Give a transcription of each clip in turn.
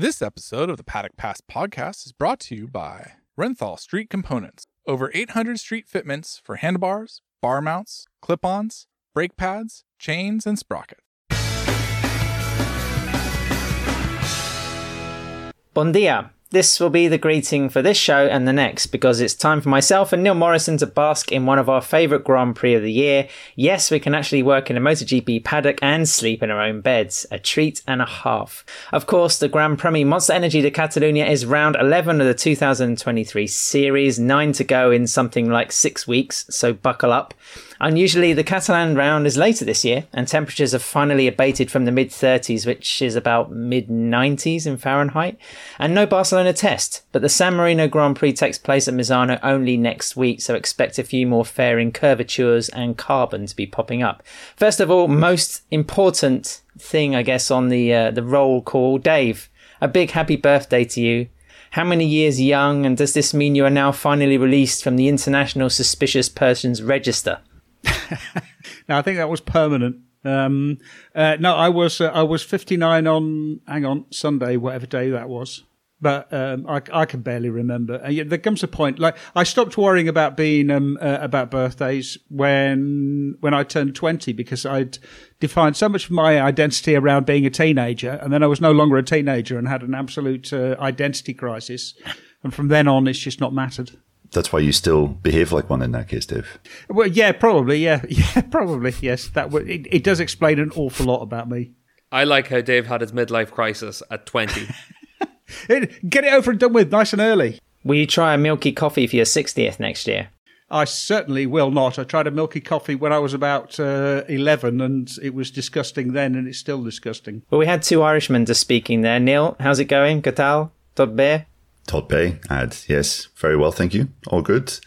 This episode of the Paddock Pass podcast is brought to you by Renthal Street Components. Over 800 street fitments for handlebars, bar mounts, clip ons, brake pads, chains, and sprockets. Bon dia. This will be the greeting for this show and the next because it's time for myself and Neil Morrison to bask in one of our favourite Grand Prix of the year. Yes, we can actually work in a MotoGP paddock and sleep in our own beds. A treat and a half. Of course, the Grand Prix Monster Energy de Catalunya is round 11 of the 2023 series, nine to go in something like six weeks, so buckle up. Unusually, the Catalan round is later this year, and temperatures have finally abated from the mid 30s, which is about mid 90s in Fahrenheit. And no Barcelona test, but the San Marino Grand Prix takes place at Misano only next week, so expect a few more fairing curvatures and carbon to be popping up. First of all, most important thing, I guess, on the uh, the roll call, Dave. A big happy birthday to you. How many years young, and does this mean you are now finally released from the International Suspicious Persons Register? no, I think that was permanent. Um, uh, no, I was uh, I was 59 on hang on Sunday, whatever day that was. But um, I, I can barely remember. And there comes a point like I stopped worrying about being um, uh, about birthdays when when I turned 20 because I'd defined so much of my identity around being a teenager, and then I was no longer a teenager and had an absolute uh, identity crisis. And from then on, it's just not mattered that's why you still behave like one in that case, Dave. Well, yeah, probably, yeah, yeah, probably, yes. That w- it, it does explain an awful lot about me. I like how Dave had his midlife crisis at twenty. Get it over and done with, nice and early. Will you try a milky coffee for your sixtieth next year? I certainly will not. I tried a milky coffee when I was about uh, 11 and it was disgusting then and it's still disgusting. Well, we had two Irishmen just speaking there. Neil, how's it going? Catal? Todd Bear? Todd Bay ad. Yes, very well, thank you. All good.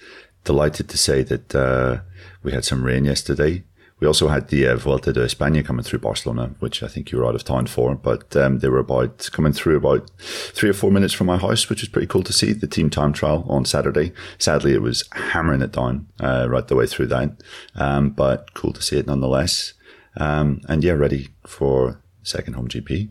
Delighted to say that uh, we had some rain yesterday. We also had the uh, Vuelta de España coming through Barcelona, which I think you were out of town for, but um, they were about coming through about three or four minutes from my house, which was pretty cool to see. The team time trial on Saturday. Sadly, it was hammering it down uh, right the way through that, um, but cool to see it nonetheless. Um, and yeah, ready for second home GP.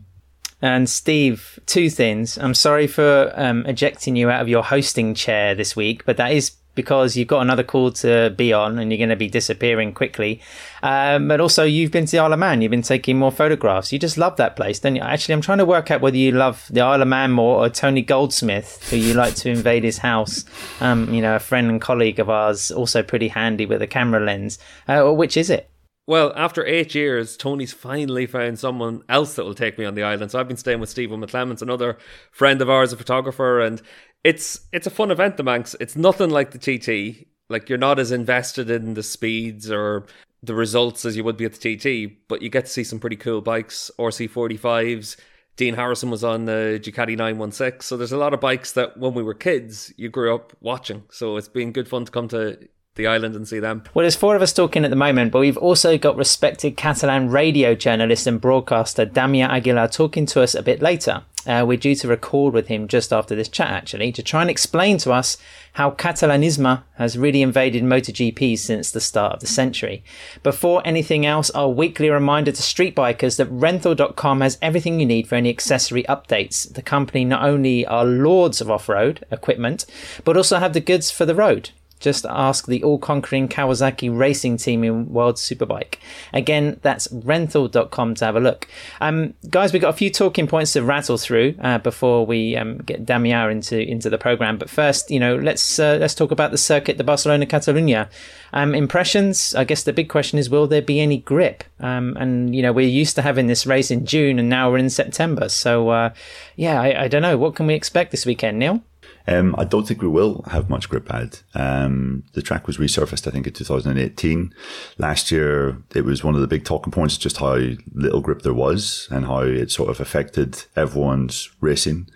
And Steve, two things. I'm sorry for um, ejecting you out of your hosting chair this week, but that is because you've got another call to be on and you're going to be disappearing quickly. Um, but also, you've been to the Isle of Man. You've been taking more photographs. You just love that place, don't you? Actually, I'm trying to work out whether you love the Isle of Man more or Tony Goldsmith, who you like to invade his house. Um, you know, a friend and colleague of ours, also pretty handy with a camera lens. Uh, which is it? Well, after eight years, Tony's finally found someone else that will take me on the island. So I've been staying with Stephen McClements, another friend of ours, a photographer, and it's it's a fun event, the Manx. It's nothing like the TT. Like you're not as invested in the speeds or the results as you would be at the TT, but you get to see some pretty cool bikes, RC45s. Dean Harrison was on the Ducati 916. So there's a lot of bikes that when we were kids, you grew up watching. So it's been good fun to come to the island and see them. Well, there's four of us talking at the moment, but we've also got respected Catalan radio journalist and broadcaster Damià Aguilar talking to us a bit later. Uh, we're due to record with him just after this chat, actually, to try and explain to us how Catalanismo has really invaded MotoGP since the start of the century. Before anything else, our weekly reminder to street bikers that renthal.com has everything you need for any accessory updates. The company not only are lords of off-road equipment, but also have the goods for the road. Just ask the all conquering Kawasaki racing team in World Superbike. Again, that's renthal.com to have a look. Um, guys, we've got a few talking points to rattle through uh, before we um, get Damià into, into the program. But first, you know, let's uh, let's talk about the circuit, the Barcelona Catalunya. Um, impressions, I guess the big question is will there be any grip? Um, and, you know, we're used to having this race in June and now we're in September. So, uh, yeah, I, I don't know. What can we expect this weekend, Neil? Um, I don't think we will have much grip pad. Um, the track was resurfaced, I think, in 2018. Last year, it was one of the big talking points, just how little grip there was and how it sort of affected everyone's racing.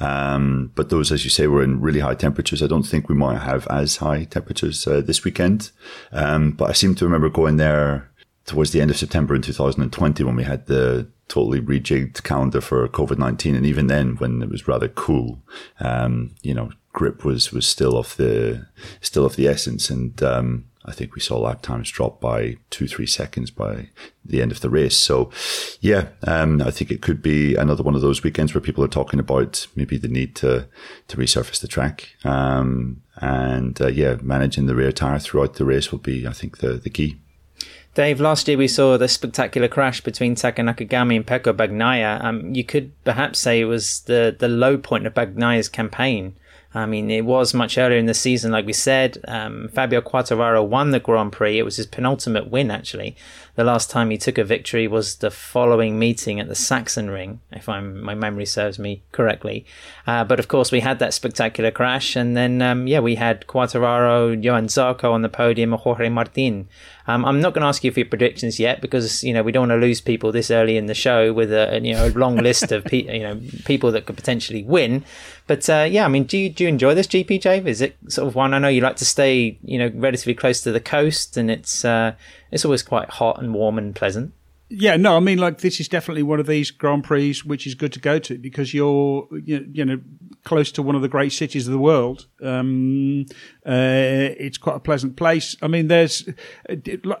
Um, but those, as you say, were in really high temperatures. I don't think we might have as high temperatures uh, this weekend. Um, but I seem to remember going there towards the end of September in 2020 when we had the totally rejigged calendar for COVID 19. And even then, when it was rather cool, um, you know, grip was, was still of the, still of the essence. And, um, I think we saw lap times drop by two, three seconds by the end of the race. So, yeah, um, I think it could be another one of those weekends where people are talking about maybe the need to to resurface the track. Um, and uh, yeah, managing the rear tire throughout the race will be, I think, the the key. Dave, last year we saw the spectacular crash between Taka Nakagami and Pecco Bagnaia. Um, you could perhaps say it was the, the low point of Bagnaia's campaign. I mean, it was much earlier in the season, like we said. Um, Fabio Quartararo won the Grand Prix. It was his penultimate win, actually. The last time he took a victory was the following meeting at the Sachsenring, if I'm, my memory serves me correctly. Uh, but of course, we had that spectacular crash, and then um, yeah, we had Quartararo, Johann Zarco on the podium, and Jorge Martin. Um, I'm not going to ask you for your predictions yet because you know we don't want to lose people this early in the show with a you know a long list of pe- you know people that could potentially win. But uh, yeah, I mean, do you do you enjoy this GP, Jave? Is it sort of one? I know you like to stay you know relatively close to the coast, and it's uh, it's always quite hot and warm and pleasant. Yeah, no, I mean, like this is definitely one of these Grand Prix which is good to go to because you're, you know, close to one of the great cities of the world. Um, uh, it's quite a pleasant place. I mean, there's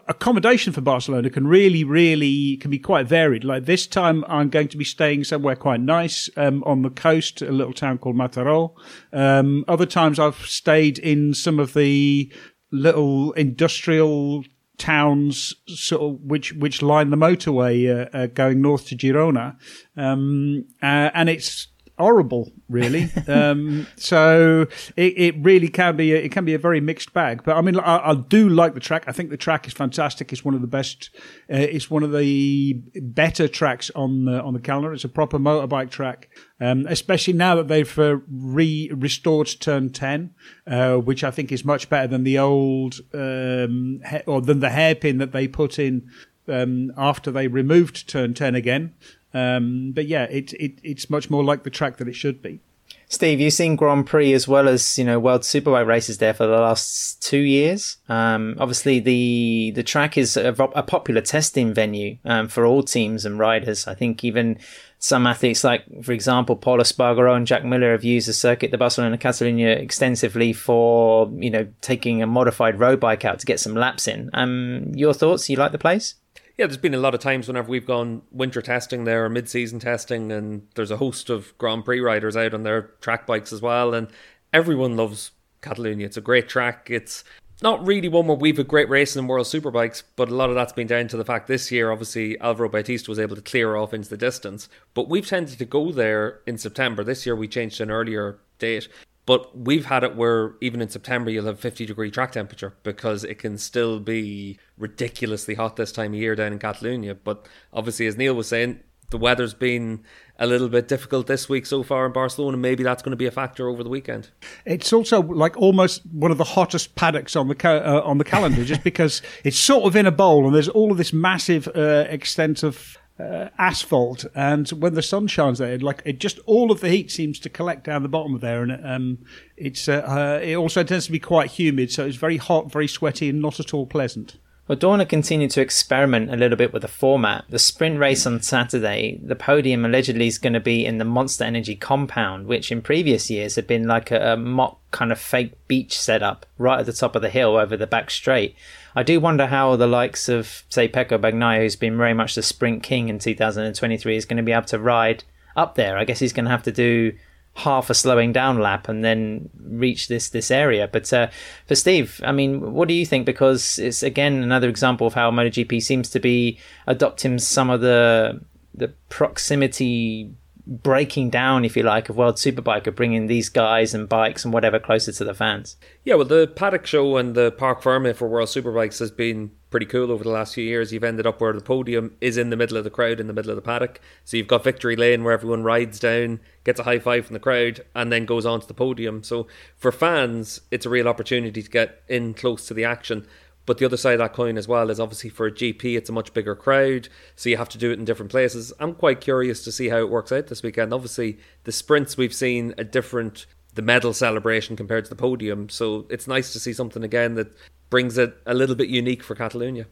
accommodation for Barcelona can really, really can be quite varied. Like this time, I'm going to be staying somewhere quite nice um, on the coast, a little town called Mataró. Um, other times, I've stayed in some of the little industrial towns sort of which which line the motorway uh, uh, going north to Girona, um, uh, and it's horrible, really. um, so it, it really can be a, it can be a very mixed bag. But I mean, I, I, do like the track. I think the track is fantastic. It's one of the best. Uh, it's one of the better tracks on the on the calendar. It's a proper motorbike track, um, especially now that they've uh, re restored Turn Ten, uh, which I think is much better than the old um, or than the hairpin that they put in um, after they removed Turn Ten again. Um, but yeah, it, it it's much more like the track that it should be. Steve, you've seen Grand Prix as well as you know World Superbike races there for the last two years. Um, obviously, the the track is a, a popular testing venue um, for all teams and riders. I think even some athletes, like for example Pol Espargaro and Jack Miller, have used the circuit, the Barcelona Catalunya, extensively for you know taking a modified road bike out to get some laps in. Um, your thoughts? You like the place? Yeah, there's been a lot of times whenever we've gone winter testing there or mid season testing, and there's a host of Grand Prix riders out on their track bikes as well. And everyone loves Catalonia. It's a great track. It's not really one where we've a great racing in World Superbikes, but a lot of that's been down to the fact this year, obviously, Alvaro Bautista was able to clear off into the distance. But we've tended to go there in September. This year we changed an earlier date. But we've had it where even in September you'll have 50 degree track temperature because it can still be ridiculously hot this time of year down in Catalonia. But obviously, as Neil was saying, the weather's been a little bit difficult this week so far in Barcelona. And maybe that's going to be a factor over the weekend. It's also like almost one of the hottest paddocks on the uh, on the calendar, just because it's sort of in a bowl and there's all of this massive uh, extent of uh, asphalt, and when the sun shines there, like it just all of the heat seems to collect down the bottom of there, and um, it's uh, uh, it also tends to be quite humid, so it's very hot, very sweaty, and not at all pleasant. Well, Dorna continued to experiment a little bit with the format. The sprint race on Saturday, the podium allegedly is going to be in the Monster Energy compound, which in previous years had been like a, a mock kind of fake beach setup right at the top of the hill over the back straight. I do wonder how the likes of, say, Pecco Bagnaia, who's been very much the sprint king in 2023, is going to be able to ride up there. I guess he's going to have to do half a slowing down lap and then reach this this area. But uh, for Steve, I mean, what do you think? Because it's again another example of how MotoGP seems to be adopting some of the the proximity breaking down, if you like, of World Superbike of bringing these guys and bikes and whatever closer to the fans. Yeah, well, the paddock show and the Parc Ferme for World Superbikes has been pretty cool over the last few years. You've ended up where the podium is in the middle of the crowd, in the middle of the paddock. So you've got Victory Lane where everyone rides down, gets a high five from the crowd, and then goes on to the podium. So for fans, it's a real opportunity to get in close to the action. But the other side of that coin as well is obviously for a GP, it's a much bigger crowd, so you have to do it in different places. I'm quite curious to see how it works out this weekend. Obviously, the sprints we've seen a different the medal celebration compared to the podium, so it's nice to see something again that brings it a little bit unique for Catalonia.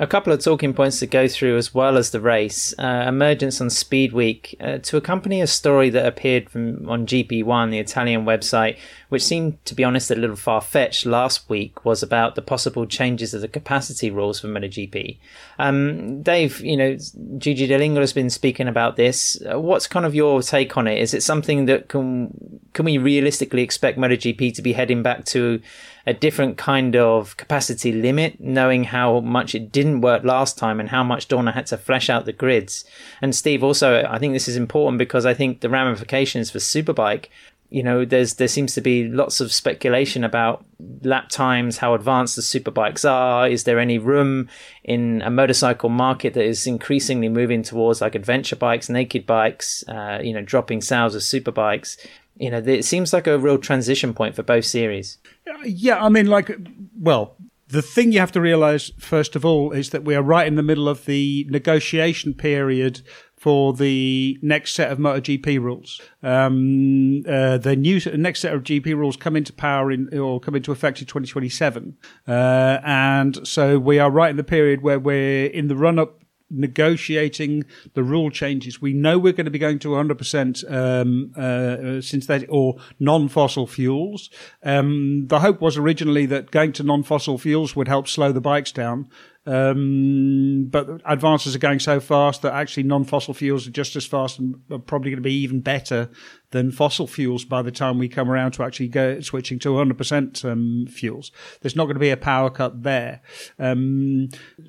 A couple of talking points to go through as well as the race. Uh, emergence on Speedweek uh, to accompany a story that appeared from, on GPOne, the Italian website, which seemed, to be honest, a little far fetched last week, was about the possible changes of the capacity rules for MotoGP. Um, Dave, you know, Gigi Dall'Igna has been speaking about this. Uh, what's kind of your take on it? Is it something that can can we realistically expect MotoGP to be heading back to a different kind of capacity limit, knowing how much it didn't work last time and how much Dorna had to flesh out the grids. And Steve, also, I think this is important because I think the ramifications for Superbike you know, there's there seems to be lots of speculation about lap times, how advanced the superbikes are. Is there any room in a motorcycle market that is increasingly moving towards like adventure bikes, naked bikes, uh, you know, dropping sales of superbikes? You know, it seems like a real transition point for both series. Yeah, I mean, like, well, the thing you have to realize, first of all, is that we are right in the middle of the negotiation period for the next set of MotoGP rules. Um, uh, the new next set of GP rules come into power in or come into effect in 2027, uh, and so we are right in the period where we're in the run up negotiating the rule changes. We know we're going to be going to 100% um, uh, synthetic or non-fossil fuels. Um, the hope was originally that going to non-fossil fuels would help slow the bikes down. Um, but advances are going so fast that actually non-fossil fuels are just as fast and are probably going to be even better than fossil fuels by the time we come around to actually go switching to 100% um, fuels. There's not going to be a power cut there. Um,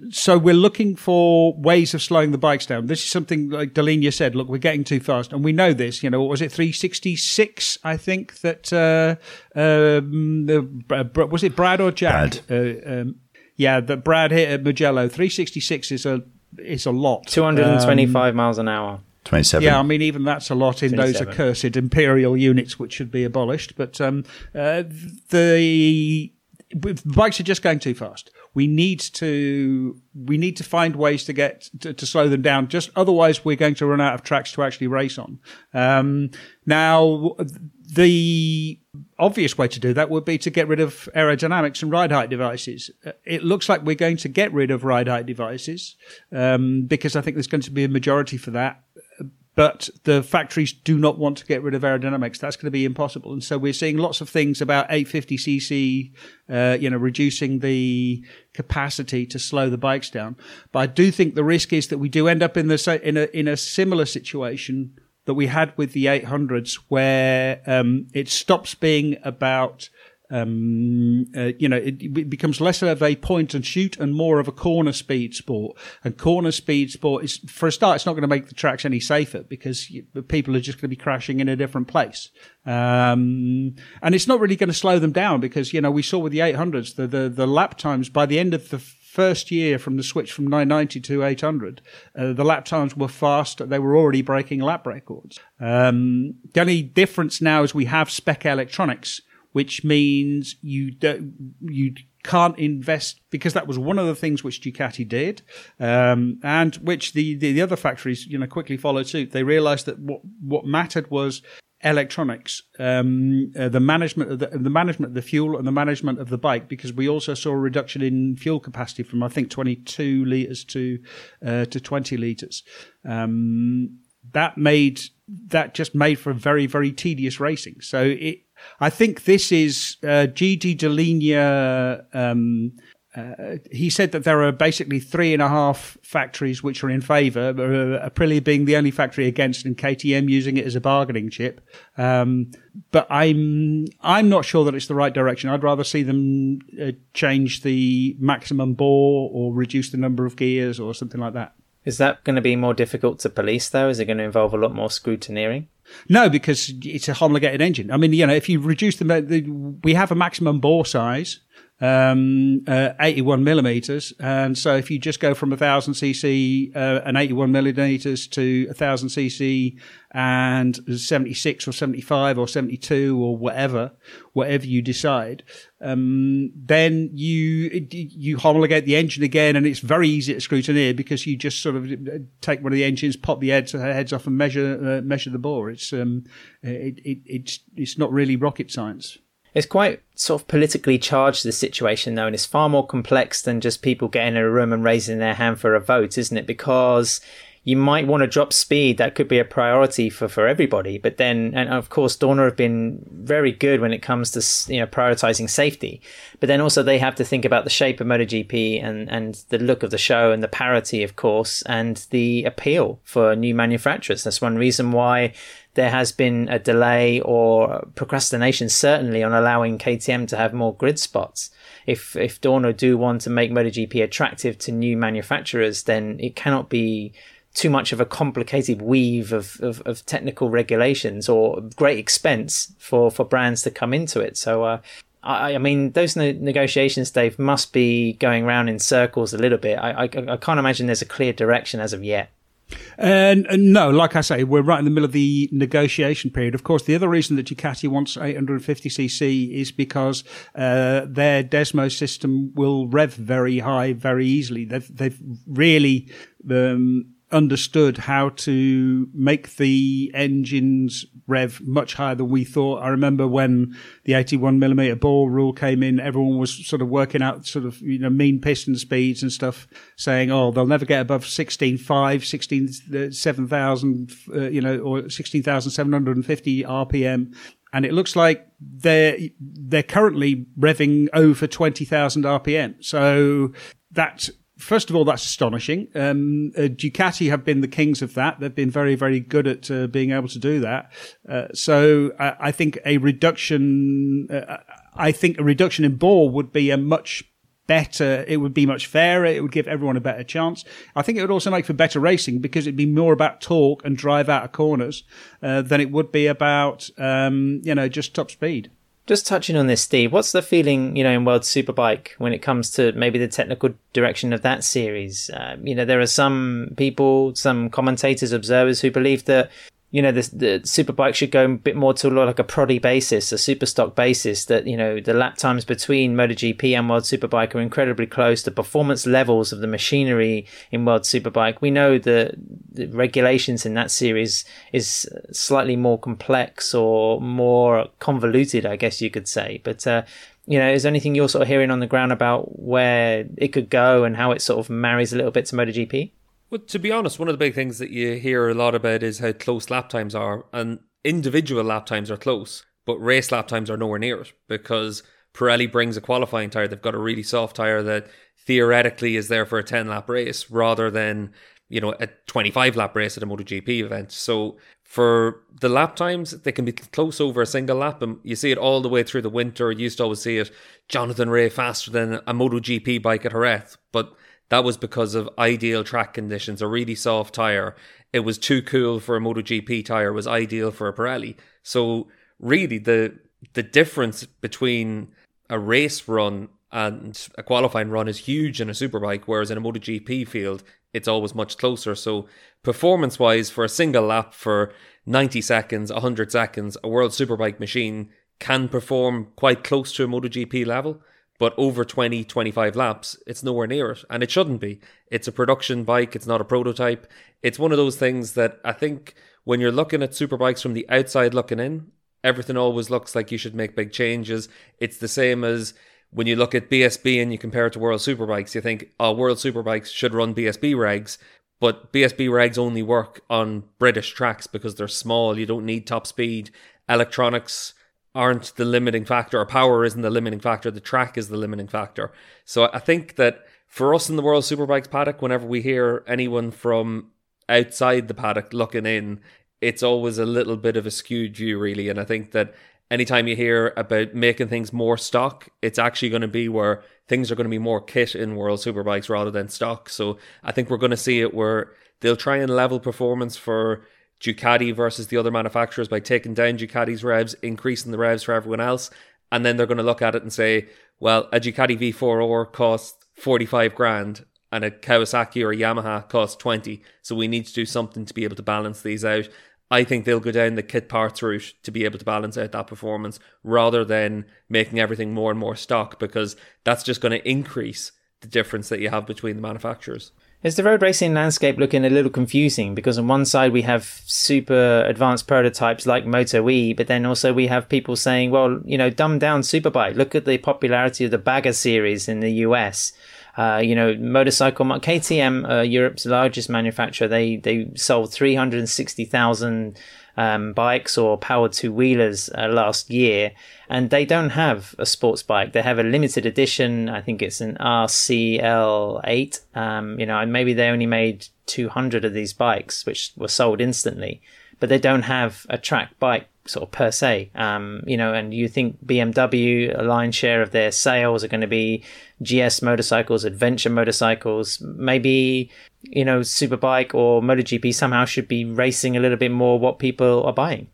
so we're looking for ways of slowing the bikes down. This is something like Dall'Igna said, look, we're getting too fast. And we know this, you know, what was it, 366, I think, that, uh, um, was it Brad or Jack? Brad. Uh, um, yeah, that Brad hit at Mugello. 366 is a is a lot. 225 um, miles an hour. 27. Yeah, I mean, even that's a lot in 27. those accursed imperial units which should be abolished. But um, uh, the bikes are just going too fast. We need to we need to find ways to get to, to, slow them down. Just otherwise, we're going to run out of tracks to actually race on. Um, now, the obvious way to do that would be to get rid of aerodynamics and ride height devices. Uh, it looks like we're going to get rid of ride height devices um, because I think there's going to be a majority for that. But the factories do not want to get rid of aerodynamics. That's going to be impossible. And so we're seeing lots of things about 850cc, uh, you know, reducing the capacity to slow the bikes down. But I do think the risk is that we do end up in the in a in a similar situation that we had with the 800s, where um, it stops being about um, uh, you know, it, it, becomes less of a point and shoot and more of a corner speed sport. And corner speed sport is, for a start, it's not going to make the tracks any safer because you, people are just going to be crashing in a different place. Um, and it's not really going to slow them down because, you know, we saw with the 800s, the, the, the lap times by the end of the first year from the switch from 990 to 800, uh, the lap times were fast. They were already breaking lap records. Um, the only difference now is we have spec electronics, which means you don't, you can't invest because that was one of the things which Ducati did, um, and which the, the, the other factories you know quickly followed suit. They realised that what what mattered was electronics, um, uh, the management of the, the, management of the fuel and the management of the bike, because we also saw a reduction in fuel capacity from I think 22 liters to uh, to 20 liters. Um, that made that just made for very very tedious racing. So it, I think this is uh, Gigi Dall'Igna. Um, uh, he said that there are basically three and a half factories which are in favour, uh, Aprilia being the only factory against, and KTM using it as a bargaining chip. Um, but I'm I'm not sure that it's the right direction. I'd rather see them uh, change the maximum bore or reduce the number of gears or something like that. Is that going to be more difficult to police, though? Is it going to involve a lot more scrutineering? No, because it's a homologated engine. I mean, you know, if you reduce the, the we have a maximum bore size um, uh, 81 millimeters. And so if you just go from 1000 cc uh, and 81 millimeters to 1000 cc and 76 or 75 or 72 or whatever, whatever you decide, um, then you you homologate the engine again, and it's very easy to scrutineer because you just sort of take one of the engines, pop the heads, heads off, and measure uh, measure the bore. It's um, it, it, it's it's not really rocket science. It's quite sort of politically charged, the situation, though, and it's far more complex than just people getting in a room and raising their hand for a vote, isn't it? Because you might want to drop speed. That could be a priority for, for everybody. But then, and of course, Dorna have been very good when it comes to you know prioritizing safety. But then also they have to think about the shape of MotoGP and and the look of the show and the parity, of course, and the appeal for new manufacturers. That's one reason why there has been a delay or procrastination, certainly, on allowing KTM to have more grid spots. If if Dorna do want to make MotoGP attractive to new manufacturers, then it cannot be too much of a complicated weave of, of, of, technical regulations or great expense for, for brands to come into it. So, uh, I, I, mean, those ne- negotiations, Dave, must be going around in circles a little bit. I, I, I can't imagine there's a clear direction as of yet. And, and, no, like I say, we're right in the middle of the negotiation period. Of course, the other reason that Ducati wants 850cc is because uh, their Desmo system will rev very high very easily. They've, they've really um, understood how to make the engines rev much higher than we thought. I remember when the 81 millimeter bore rule came in, everyone was sort of working out sort of, you know, mean piston speeds and stuff, saying, oh, they'll never get above 16.5, 16, 7,000, uh, you know, or 16,750 RPM. And it looks like they're, they're currently revving over 20,000 RPM. So that first of all, that's astonishing. Um, uh, Ducati have been the kings of that. They've been very, very good at uh, being able to do that. Uh, so I, I, think a reduction, uh, I think a reduction in bore would be a much better. It would be much fairer. It would give everyone a better chance. I think it would also make for better racing because it'd be more about torque and drive out of corners uh, than it would be about, um, you know, just top speed. Just touching on this, Steve, what's the feeling, you know, in World Superbike when it comes to maybe the technical direction of that series? Uh, you know, there are some people, some commentators, observers who believe that you know, the, the superbike should go a bit more to like a proddy basis, a super stock basis. That you know, the lap times between MotoGP and World Superbike are incredibly close. The performance levels of the machinery in World Superbike, we know the, the regulations in that series is slightly more complex or more convoluted, I guess you could say. But uh, you know, is there anything you're sort of hearing on the ground about where it could go and how it sort of marries a little bit to MotoGP? Well, to be honest, one of the big things that you hear a lot about is how close lap times are, and individual lap times are close, but race lap times are nowhere near it because Pirelli brings a qualifying tyre. They've got a really soft tyre that theoretically is there for a 10 lap race rather than, you know, a 25 lap race at a MotoGP event. So for the lap times, they can be close over a single lap. And you see it all the way through the winter. You used to always see it Jonathan Rea faster than a MotoGP bike at Jerez. But that was because of ideal track conditions, a really soft tyre. It was too cool for a MotoGP tyre, was ideal for a Pirelli. So really the the difference between a race run and a qualifying run is huge in a superbike, whereas in a MotoGP field, it's always much closer. So performance wise, for a single lap for 90 seconds, 100 seconds, a World Superbike machine can perform quite close to a MotoGP level but over 20, 25 laps, it's nowhere near it. And it shouldn't be. It's a production bike, it's not a prototype. It's one of those things that I think when you're looking at superbikes from the outside looking in, everything always looks like you should make big changes. It's the same as when you look at BSB and you compare it to World Superbikes, you think, oh, World Superbikes should run BSB regs. But BSB regs only work on British tracks because they're small. You don't need top speed. Electronics aren't the limiting factor, or power isn't the limiting factor, the track is the limiting factor. So I think that for us in the World Superbikes paddock, whenever we hear anyone from outside the paddock looking in, it's always a little bit of a skewed view, really. And I think that anytime you hear about making things more stock, it's actually going to be where things are going to be more kit in World Superbikes rather than stock. So I think we're going to see it where they'll try and level performance for Ducati versus the other manufacturers by taking down Ducati's revs, increasing the revs for everyone else. And then they're going to look at it and say, well, a Ducati V4R costs 45 grand and a Kawasaki or a Yamaha costs 20. So we need to do something to be able to balance these out. I think they'll go down the kit parts route to be able to balance out that performance rather than making everything more and more stock because that's just going to increase the difference that you have between the manufacturers. Is the road racing landscape looking a little confusing? Because on one side we have super advanced prototypes like Moto E, but then also we have people saying, well, you know, dumb down Superbike. Look at the popularity of the Bagger series in the US. Uh, you know, motorcycle KTM, uh, Europe's largest manufacturer, they they sold 360,000 um, bikes or powered two wheelers uh, last year, and they don't have a sports bike. They have a limited edition. I think it's an RCL8. Um, you know, and maybe they only made 200 of these bikes, which were sold instantly, but they don't have a track bike sort of per se. Um, you know, and you think BMW, a lion's share of their sales are going to be GS motorcycles, adventure motorcycles, maybe you know, Superbike or MotoGP somehow should be racing a little bit more what people are buying.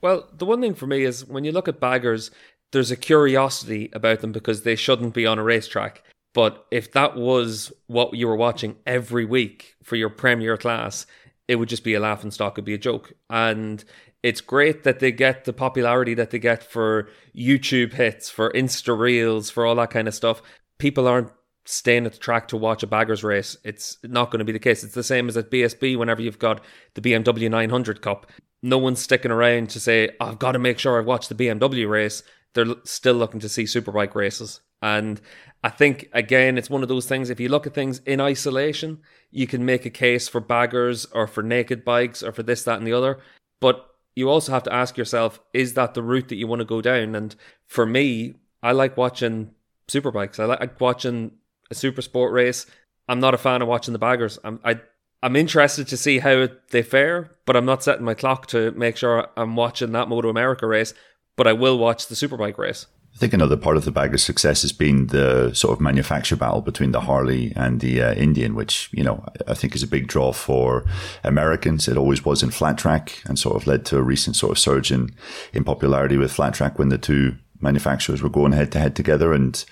Well, the one thing for me is when you look at baggers, there's a curiosity about them because they shouldn't be on a racetrack. But if that was what you were watching every week for your premier class, it would just be a laughing stock, it'd be a joke. And it's great that they get the popularity that they get for YouTube hits, for Insta Reels, for all that kind of stuff. People aren't staying at the track to watch a baggers race. It's not going to be the case. It's the same as at BSB whenever you've got the BMW 900 Cup. No one's sticking around to say, I've got to make sure I watch the BMW race. They're still looking to see superbike races. And I think, again, it's one of those things. If you look at things in isolation, you can make a case for baggers or for naked bikes or for this, that, and the other. But you also have to ask yourself, is that the route that you want to go down? And for me, I like watching superbikes. I like watching a super sport race. I'm not a fan of watching the baggers. I'm I I'm interested to see how they fare, but I'm not setting my clock to make sure I'm watching that MotoAmerica race. But I will watch the superbike race. I think another part of the bagger's success has been the sort of manufacture battle between the Harley and the uh, Indian, which, you know, I think is a big draw for Americans. It always was in flat track and sort of led to a recent sort of surge in, in popularity with flat track when the two manufacturers were going head to head together. And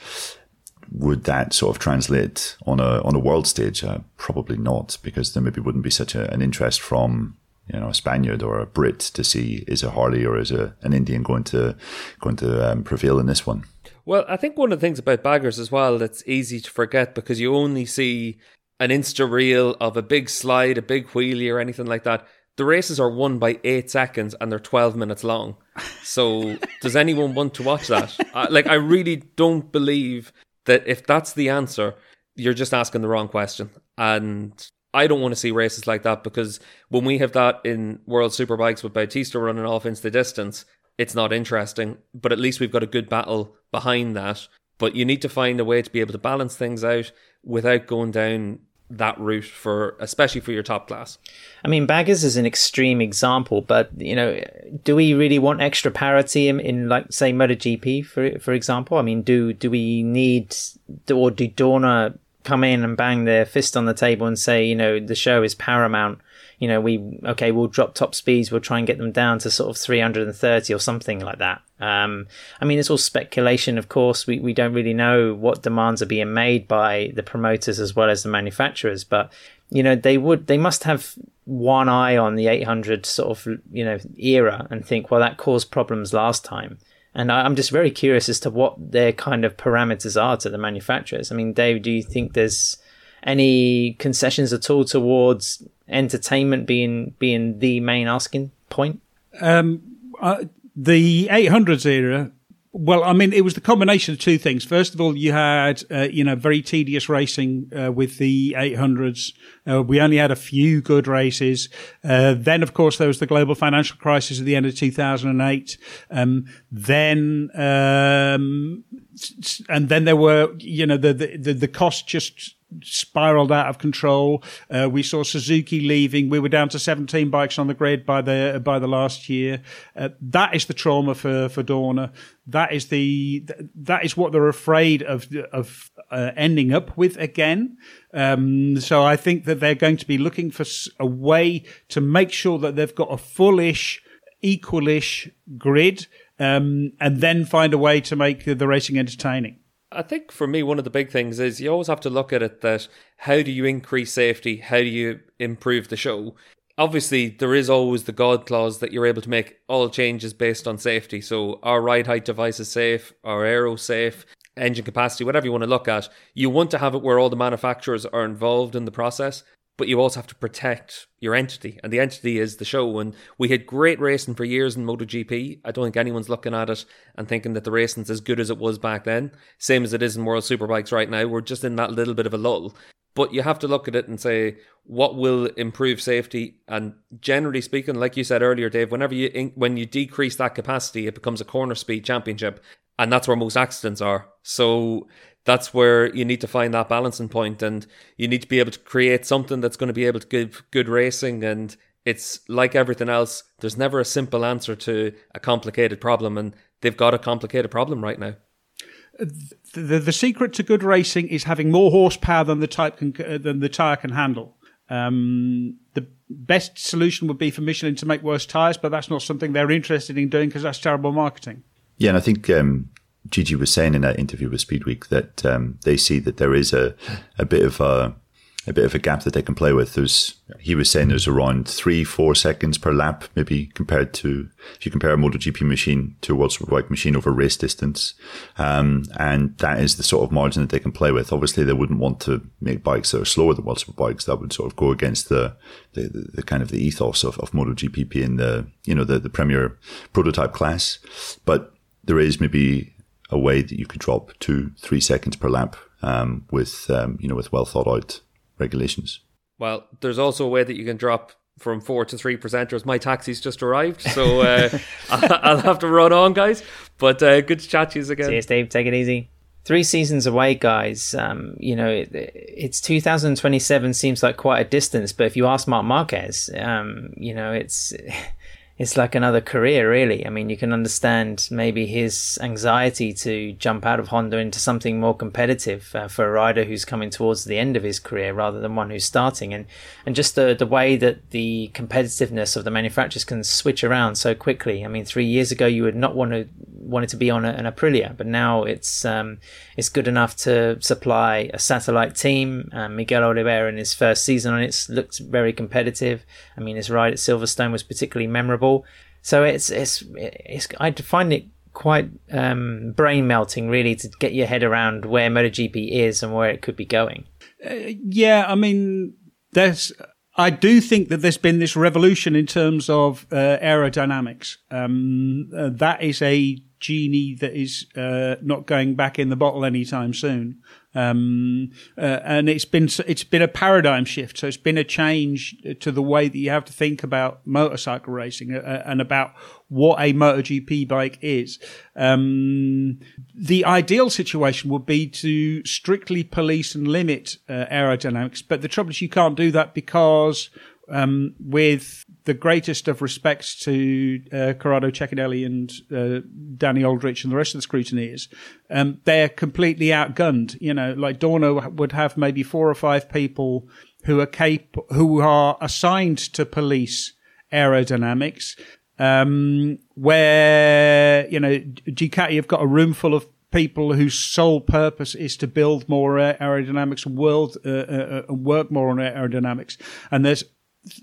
would that sort of translate on a on a world stage? Uh, probably not, because there maybe wouldn't be such a, an interest from you know a Spaniard or a Brit to see is a Harley or is a, an Indian going to going to um, prevail in this one. Well, I think one of the things about baggers as well that's easy to forget because you only see an Insta reel of a big slide, a big wheelie, or anything like that. The races are won by eight seconds and they're 12 minutes long. So, does anyone want to watch that? I, like, I really don't believe that if that's the answer, you're just asking the wrong question. And I don't want to see races like that because when we have that in World Superbikes with Bautista running off into the distance, it's not interesting. But at least we've got a good battle behind that. But you need to find a way to be able to balance things out without going down that route for especially for your top class. I mean, Baggers is an extreme example, but you know, do we really want extra parity in, in like say MotoGP for for example? I mean, do do we need or do Dorna come in and bang their fist on the table and say, you know, the show is paramount? You know, we okay, we'll drop top speeds, we'll try and get them down to sort of 330 or something like that. Um, I mean, it's all speculation, of course. We, we don't really know what demands are being made by the promoters as well as the manufacturers, but you know, they would, they must have one eye on the 800 sort of, you know, era and think, well, that caused problems last time. And I'm just very curious as to what their kind of parameters are to the manufacturers. I mean, Dave, do you think there's any concessions at all towards entertainment being being the main asking point? Um, uh, the 800s era well, I mean, it was the combination of two things. First of all, you had, uh, you know, very tedious racing uh, with the 800s. Uh, we only had a few good races. Uh, then, of course, there was the global financial crisis at the end of 2008. Um, then, um, and then there were, you know, the, the, the cost just spiraled out of control. Uh, we saw Suzuki leaving. We were down to 17 bikes on the grid by the by the last year. Uh, that is the trauma for for Dorna. That is the that is what they're afraid of of uh, ending up with again. Um, so I think that they're going to be looking for a way to make sure that they've got a fullish, equalish grid, um, and then find a way to make the racing entertaining. I think for me, one of the big things is you always have to look at it that how do you increase safety? How do you improve the show? Obviously, there is always the God clause that you're able to make all changes based on safety. So, our ride height device is safe, our aero safe. engine capacity, whatever you want to look at, you want to have it where all the manufacturers are involved in the process, but you also have to protect your entity. And the entity is the show. And we had great racing for years in MotoGP. I don't think anyone's looking at it and thinking that the racing's as good as it was back then. Same as it is in World Superbikes right now. We're just in that little bit of a lull. But you have to look at it and say, what will improve safety? And generally speaking, like you said earlier, Dave, whenever you when you decrease that capacity, it becomes a corner speed championship, and that's where most accidents are. So that's where you need to find that balancing point and you need to be able to create something that's going to be able to give good racing and it's like everything else there's never a simple answer to a complicated problem and they've got a complicated problem right now the, the secret to good racing is having more horsepower than the type can, uh, than the tire can handle um, the best solution would be for Michelin to make worse tires, but that's not something they're interested in doing because that's terrible marketing. Yeah, and I think um, Gigi was saying in that interview with Speedweek that um, they see that there is a, a bit of a a bit of a gap that they can play with. There's he was saying there's around three four seconds per lap, maybe compared to if you compare a MotoGP machine to a World Superbike machine over race distance, um, and that is the sort of margin that they can play with. Obviously, they wouldn't want to make bikes that are slower than World Superbikes. That would sort of go against the the, the, the kind of the ethos of, of MotoGP being the you know the the premier prototype class, but there is maybe a way that you could drop two, three seconds per lap um, with um, you know with well thought out regulations. Well, there's also a way that you can drop from four to three presenters. My taxi's just arrived, so uh, I'll have to run on, guys. But uh, good to chat to you again. See you, Steve. Take it easy. Three seasons away, guys. Um, you know, it, it's 2027 seems like quite a distance, but if you ask Marc Marquez, um, you know, it's it's like another career, really. I mean, you can understand maybe his anxiety to jump out of Honda into something more competitive uh, for a rider who's coming towards the end of his career rather than one who's starting, and and just the the way that the competitiveness of the manufacturers can switch around so quickly. I mean, three years ago you would not want to wanted to be on a, an Aprilia, but now it's um, it's good enough to supply a satellite team. Um, Miguel Oliveira in his first season on it looked very competitive. I mean, his ride at Silverstone was particularly memorable. So it's it's it's I find it quite um, brain melting, really, to get your head around where MotoGP is and where it could be going. Uh, yeah, I mean, there's I do think that there's been this revolution in terms of uh, aerodynamics. Um, uh, that is a genie that is uh, not going back in the bottle anytime soon. Um, uh, and it's been it's been a paradigm shift. So it's been a change to the way that you have to think about motorcycle racing uh, and about what a MotoGP bike is. Um, the ideal situation would be to strictly police and limit uh, aerodynamics, but the trouble is you can't do that because um, with the greatest of respects to uh, Corrado Cecchinelli and uh, Danny Aldridge and the rest of the scrutineers, um, they're completely outgunned. You know, like Dorna would have maybe four or five people who are cap- who are assigned to police aerodynamics. Um, where you know Ducati have got a room full of people whose sole purpose is to build more aerodynamics and world uh, uh, uh, work more on aerodynamics, and there's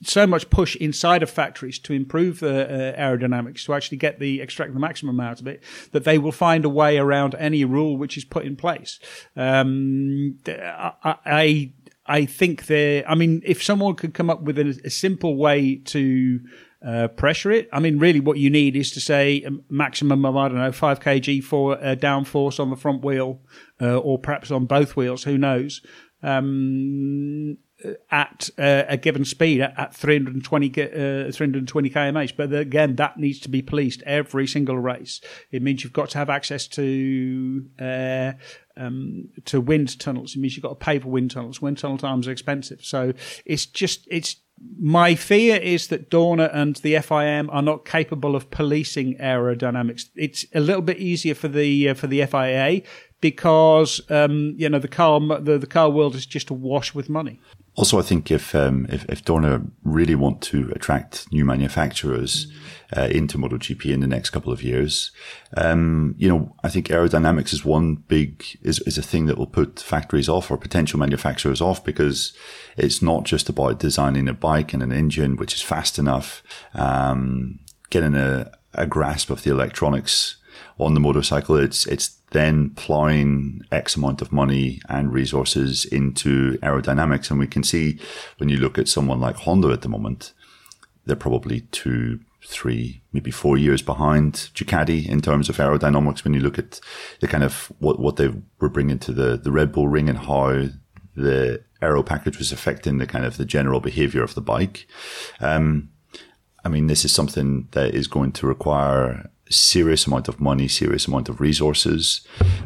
so much push inside of factories to improve the uh, aerodynamics to actually get the extract the maximum out of it that they will find a way around any rule which is put in place. Um, I, I, I think there. I mean, if someone could come up with a, a simple way to uh, pressure it. I mean, really, what you need is to say maximum of I don't know five kg for uh, downforce on the front wheel, uh, or perhaps on both wheels. Who knows? Um, at uh, a given speed at, at 320 uh, 320 kmh but again that needs to be policed every single race. It means you've got to have access to uh, um, to wind tunnels. It means you've got to pay for wind tunnels. Wind tunnel times are expensive. So it's just it's my fear is that Dorna and the FIM are not capable of policing aerodynamics. It's a little bit easier for the uh, for the FIA because um, you know the car the, the car world is just awash with money. Also, I think if um, if, if Dorna really want to attract new manufacturers uh, into MotoGP in the next couple of years, um, you know, I think aerodynamics is one big is is a thing that will put factories off or potential manufacturers off because it's not just about designing a bike and an engine which is fast enough, um, getting a, a grasp of the electronics on the motorcycle. It's it's then plowing X amount of money and resources into aerodynamics, and we can see when you look at someone like Honda at the moment, they're probably two, three, maybe four years behind Ducati in terms of aerodynamics. When you look at the kind of what what they were bringing to the the Red Bull Ring and how the aero package was affecting the kind of the general behavior of the bike. Um, I mean, this is something that is going to require serious amount of money, serious amount of resources.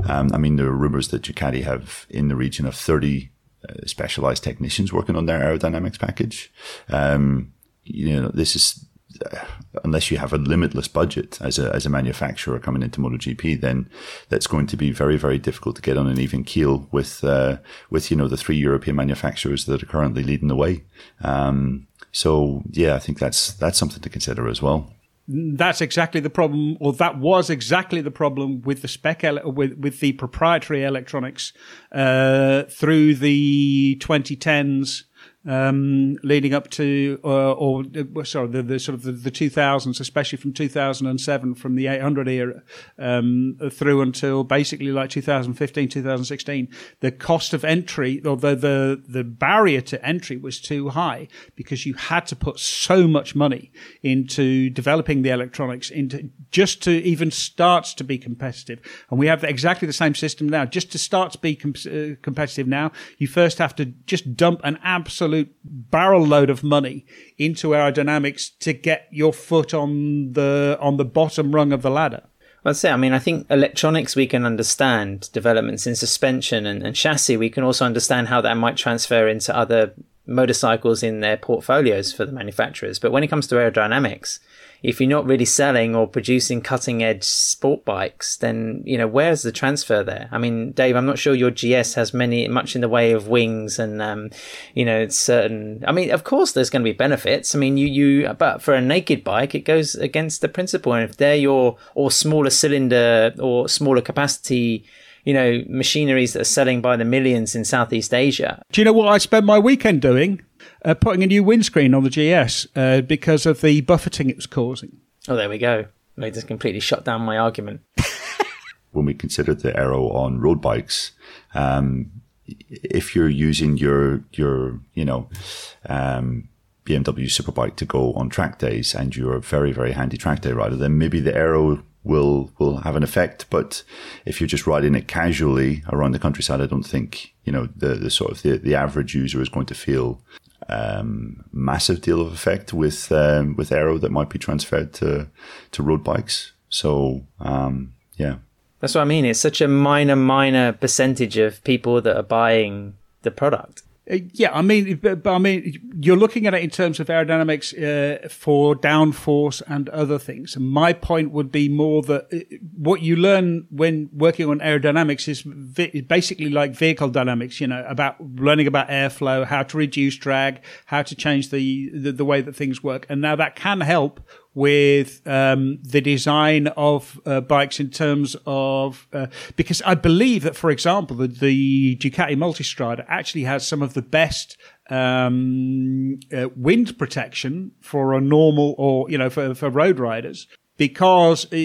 Um, I mean, there are rumors that Ducati have in the region of 30 uh, specialized technicians working on their aerodynamics package. Um, you know, this is, uh, unless you have a limitless budget as a, as a manufacturer coming into MotoGP, then that's going to be very, very difficult to get on an even keel with, uh, with, you know, the three European manufacturers that are currently leading the way. Um, so yeah, I think that's that's something to consider as well. That's exactly the problem, or that was exactly the problem with the spec ele- with with the proprietary electronics uh, through the 2010s um, leading up to, uh, or uh, sorry, the, the, sort of the, the 2000s, especially from 2007, from the 800 era um, through until basically like 2015, 2016, the cost of entry or the, the the barrier to entry was too high because you had to put so much money into developing the electronics into just to even start to be competitive. And we have exactly the same system now. Just to start to be com- uh, competitive now, you first have to just dump an absolute absolute barrel load of money into aerodynamics to get your foot on the on the bottom rung of the ladder. Well, say, I mean, I think electronics we can understand developments in suspension and, and chassis. We can also understand how that might transfer into other motorcycles in their portfolios for the manufacturers. But when it comes to aerodynamics, if you're not really selling or producing cutting edge sport bikes, then, you know, where's the transfer there? I mean, Dave, I'm not sure your GS has many, much in the way of wings and, um, you know, certain, I mean, of course there's going to be benefits. I mean, you, you, but for a naked bike, it goes against the principle. And if they're your, or smaller cylinder or smaller capacity, you know, machineries that are selling by the millions in Southeast Asia. Do you know what I spend my weekend doing? Uh, putting a new windscreen on the GS uh, because of the buffeting it was causing. Oh, there we go. They just completely shut down my argument. when we considered the aero on road bikes, um, if you're using your your you know um, BMW Superbike to go on track days and you're a very very handy track day rider, then maybe the aero will will have an effect. But if you're just riding it casually around the countryside, I don't think you know the the sort of the, the average user is going to feel um, massive deal of effect with um, with aero that might be transferred to to road bikes. So um, yeah, that's what I mean. It's such a minor, minor percentage of people that are buying the product. Yeah, I mean, but, but, I mean, you're looking at it in terms of aerodynamics uh, for downforce and other things. And my point would be more that uh, what you learn when working on aerodynamics is vi- basically like vehicle dynamics. You know, about learning about airflow, how to reduce drag, how to change the, the, the way that things work. And now that can help with um, the design of uh, bikes in terms of uh, because I believe that, for example, the, the Ducati Multistrada actually has some of the best um, uh, wind protection for a normal or you know for for road riders because uh,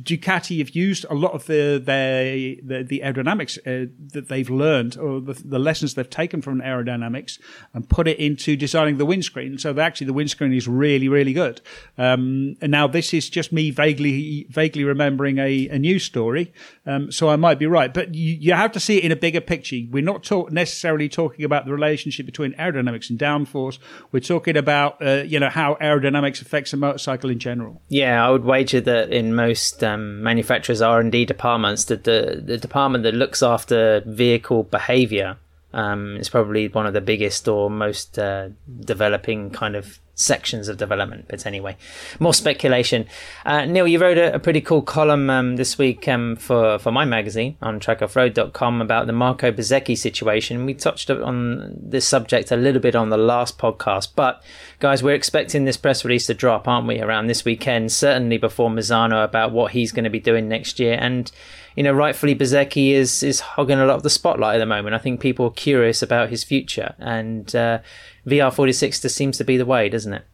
Ducati have used a lot of the the, the, the aerodynamics uh, that they've learned or the, the, lessons they've taken from aerodynamics and put it into designing the windscreen. So actually, the windscreen is really really good. Um, and now this is just me vaguely vaguely remembering a, a news story, um, so I might be right. But you, you, have to see it in a bigger picture. We're not talk- necessarily talking about the relationship between aerodynamics and downforce. We're talking about uh, you know how aerodynamics affects a motorcycle in general. Yeah would wager that in most um, manufacturers' R and D departments, that the the department that looks after vehicle behavior um, is probably one of the biggest or most uh, developing kind of sections of development. But anyway, more speculation. Uh, Neil, you wrote a, a pretty cool column um, this week um, for, for my magazine on trackoffroad.com about the Marco Bezzecchi situation. We touched on this subject a little bit on the last podcast, but guys, we're expecting this press release to drop, aren't we, around this weekend, certainly before Misano about what he's going to be doing next year. And you know, rightfully Bezzecchi is is hogging a lot of the spotlight at the moment. I think people are curious about his future, and uh, VR46 just seems to be the way, doesn't it?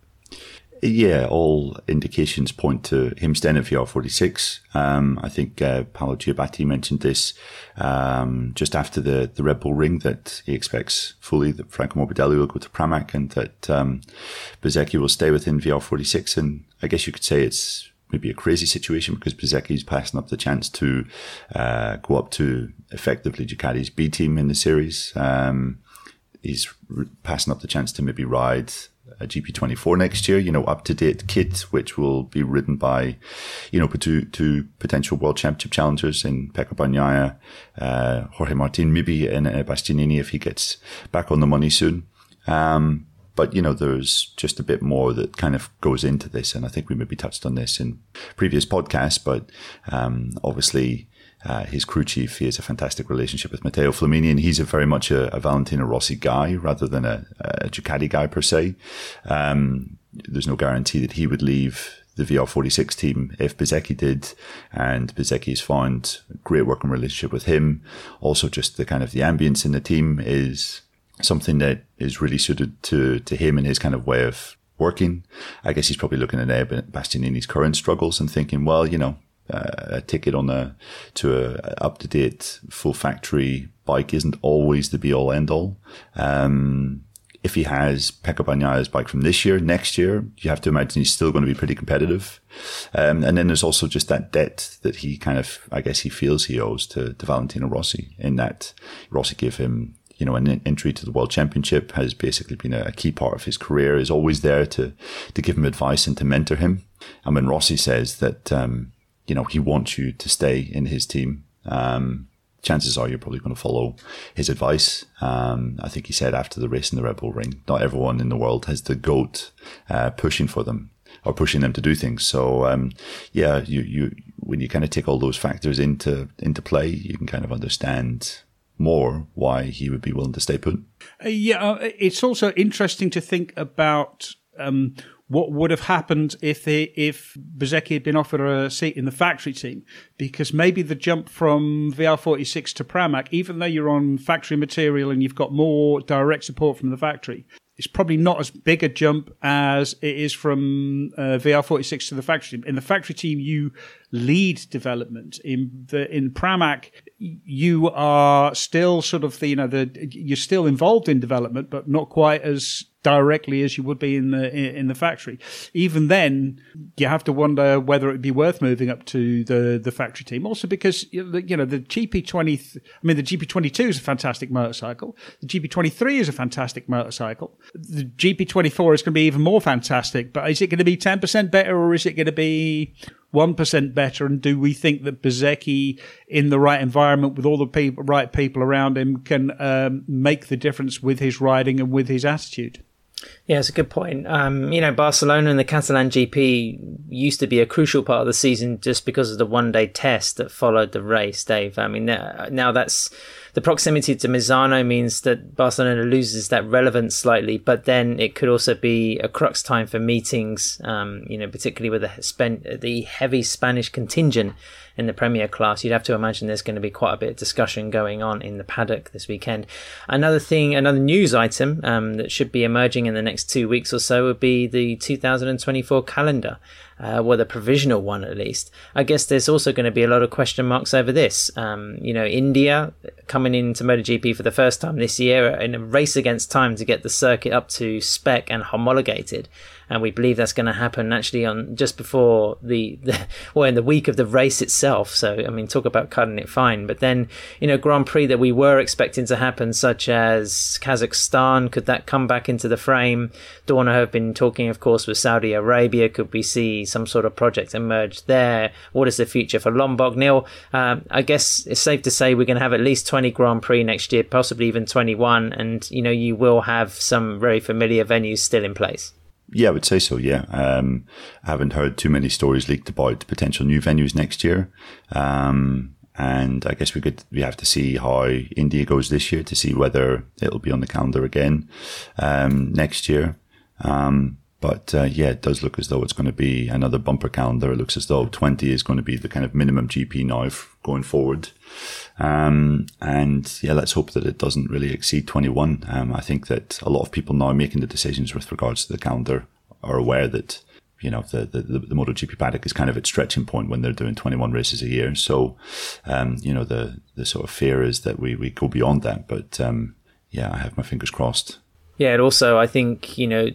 Yeah, all indications point to him staying at VR46. Um, I think uh, Paolo Ciabatti mentioned this um, just after the, the Red Bull Ring that he expects fully that Franco Morbidelli will go to Pramac and that um, will stay within VR46. And I guess you could say it's maybe a crazy situation because Bezzecchi's passing up the chance to uh, go up to effectively Ducati's B team in the series. Um, he's passing up the chance to maybe ride a GP24 next year, you know, up to date kit, which will be ridden by, you know, two, two potential world championship challengers in Pecco Bagnaia, uh, Jorge Martin, maybe and uh, Bastianini if he gets back on the money soon. Um, but you know, there's just a bit more that kind of goes into this, and I think we maybe touched on this in previous podcasts. But um, obviously, uh, his crew chief, he has a fantastic relationship with Matteo Flamigni, and he's a very much a, a Valentino Rossi guy rather than a, a Ducati guy per se. Um, there's no guarantee that he would leave the VR46 team if Bezzecchi did, and Bezzecchi's found great working relationship with him. Also, just the kind of the ambience in the team is something that is really suited to to him and his kind of way of working. I guess he's probably looking at Bastianini's current struggles and thinking, well, you know, a ticket on a to a up to date full factory bike isn't always the be all end all. Um, if he has Pecco Bagnaia's bike from this year, next year, you have to imagine he's still going to be pretty competitive. Um, and then there's also just that debt that he kind of, I guess he feels he owes to, to Valentino Rossi in that Rossi gave him, you know, an entry to the world championship has basically been a, key part of his career, is always there to, to give him advice and to mentor him. And when Rossi says that, um, you know, he wants you to stay in his team. Um, chances are you're probably going to follow his advice. Um, I think he said after the race in the Red Bull Ring, not everyone in the world has the goat uh, pushing for them or pushing them to do things. So um, yeah, you you when you kind of take all those factors into into play, you can kind of understand more why he would be willing to stay put. Uh, yeah, uh, it's also interesting to think about um, what would have happened if they, if Bezzecchi had been offered a seat in the factory team? Because maybe the jump from VR46 to Pramac, even though you're on factory material and you've got more direct support from the factory, it's probably not as big a jump as it is from uh, VR46 to the factory team. In the factory team, you lead development. In the in Pramac, you are still sort of the you know the you're still involved in development, but not quite as directly as you would be in the in the factory. Even then, you have to wonder whether it'd be worth moving up to the the factory team. Also, because you know the GP20, I mean the GP22 is a fantastic motorcycle. The GP23 is a fantastic motorcycle. The GP24 is going to be even more fantastic. But is it going to be ten percent better, or is it going to be 1% better? And do we think that Bezzecchi, in the right environment with all the right people around him, can um, make the difference with his riding and with his attitude? Yeah, it's a good point. Um, you know, Barcelona and the Catalan GP used to be a crucial part of the season just because of the one day test that followed the race, Dave. I mean, now that's the proximity to Misano means that Barcelona loses that relevance slightly, but then it could also be a crux time for meetings, um, you know, particularly with the, the heavy Spanish contingent in the Premier class, you'd have to imagine there's going to be quite a bit of discussion going on in the paddock this weekend. Another thing, another news item um, that should be emerging in the next two weeks or so would be the 2024 calendar. Uh, well, the provisional one at least. I guess there's also going to be a lot of question marks over this. Um, you know, India coming into MotoGP for the first time this year in a race against time to get the circuit up to spec and homologated and we believe that's going to happen actually on just before the, the well in the week of the race itself. So I mean, talk about cutting it fine. But then you know, Grand Prix that we were expecting to happen, such as Kazakhstan, could that come back into the frame? Dorna have been talking, of course, with Saudi Arabia. Could we see some sort of project emerge there? What is the future for Lombok? Neil, um, I guess it's safe to say we're going to have at least 20 Grand Prix next year, possibly even 21. And, you know, you will have some very familiar venues still in place. Yeah, I would say so. Yeah, um, I haven't heard too many stories leaked about potential new venues next year, um, and I guess we could we have to see how India goes this year to see whether it'll be on the calendar again um, next year. Um, but uh, yeah, it does look as though it's going to be another bumper calendar. It looks as though 20 is going to be the kind of minimum GP now going forward. Um, and yeah, let's hope that it doesn't really exceed 21. Um, I think that a lot of people now making the decisions with regards to the calendar are aware that you know, the, the, the MotoGP paddock is kind of at stretching point when they're doing 21 races a year. So, um, you know, the, the sort of fear is that we, we go beyond that. But, um, yeah, I have my fingers crossed. Yeah, and also I think you know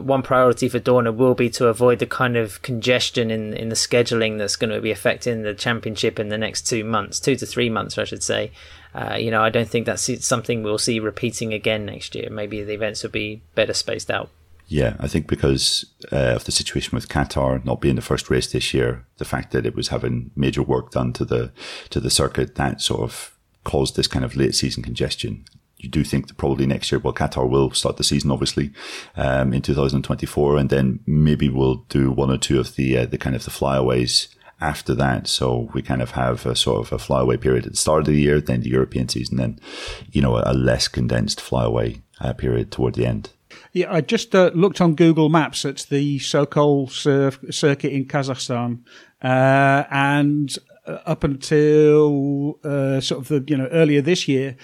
one priority for Dorna will be to avoid the kind of congestion in in the scheduling that's going to be affecting the championship in the next two months, two to three months, I should say. Uh, you know, I don't think that's something we'll see repeating again next year. Maybe the events will be better spaced out. Yeah, I think because uh, of the situation with Qatar not being the first race this year, the fact that it was having major work done to the to the circuit, that sort of caused this kind of late season congestion you do think that probably next year, well, Qatar will start the season obviously um, in 2024, and then maybe we'll do one or two of the uh, the kind of the flyaways after that. So we kind of have a sort of a flyaway period at the start of the year, then the European season, then you know a less condensed flyaway uh, period toward the end. Yeah, I just uh, looked on Google Maps at the Sokol circuit in Kazakhstan, uh, and uh, up until uh, sort of the you know earlier this year,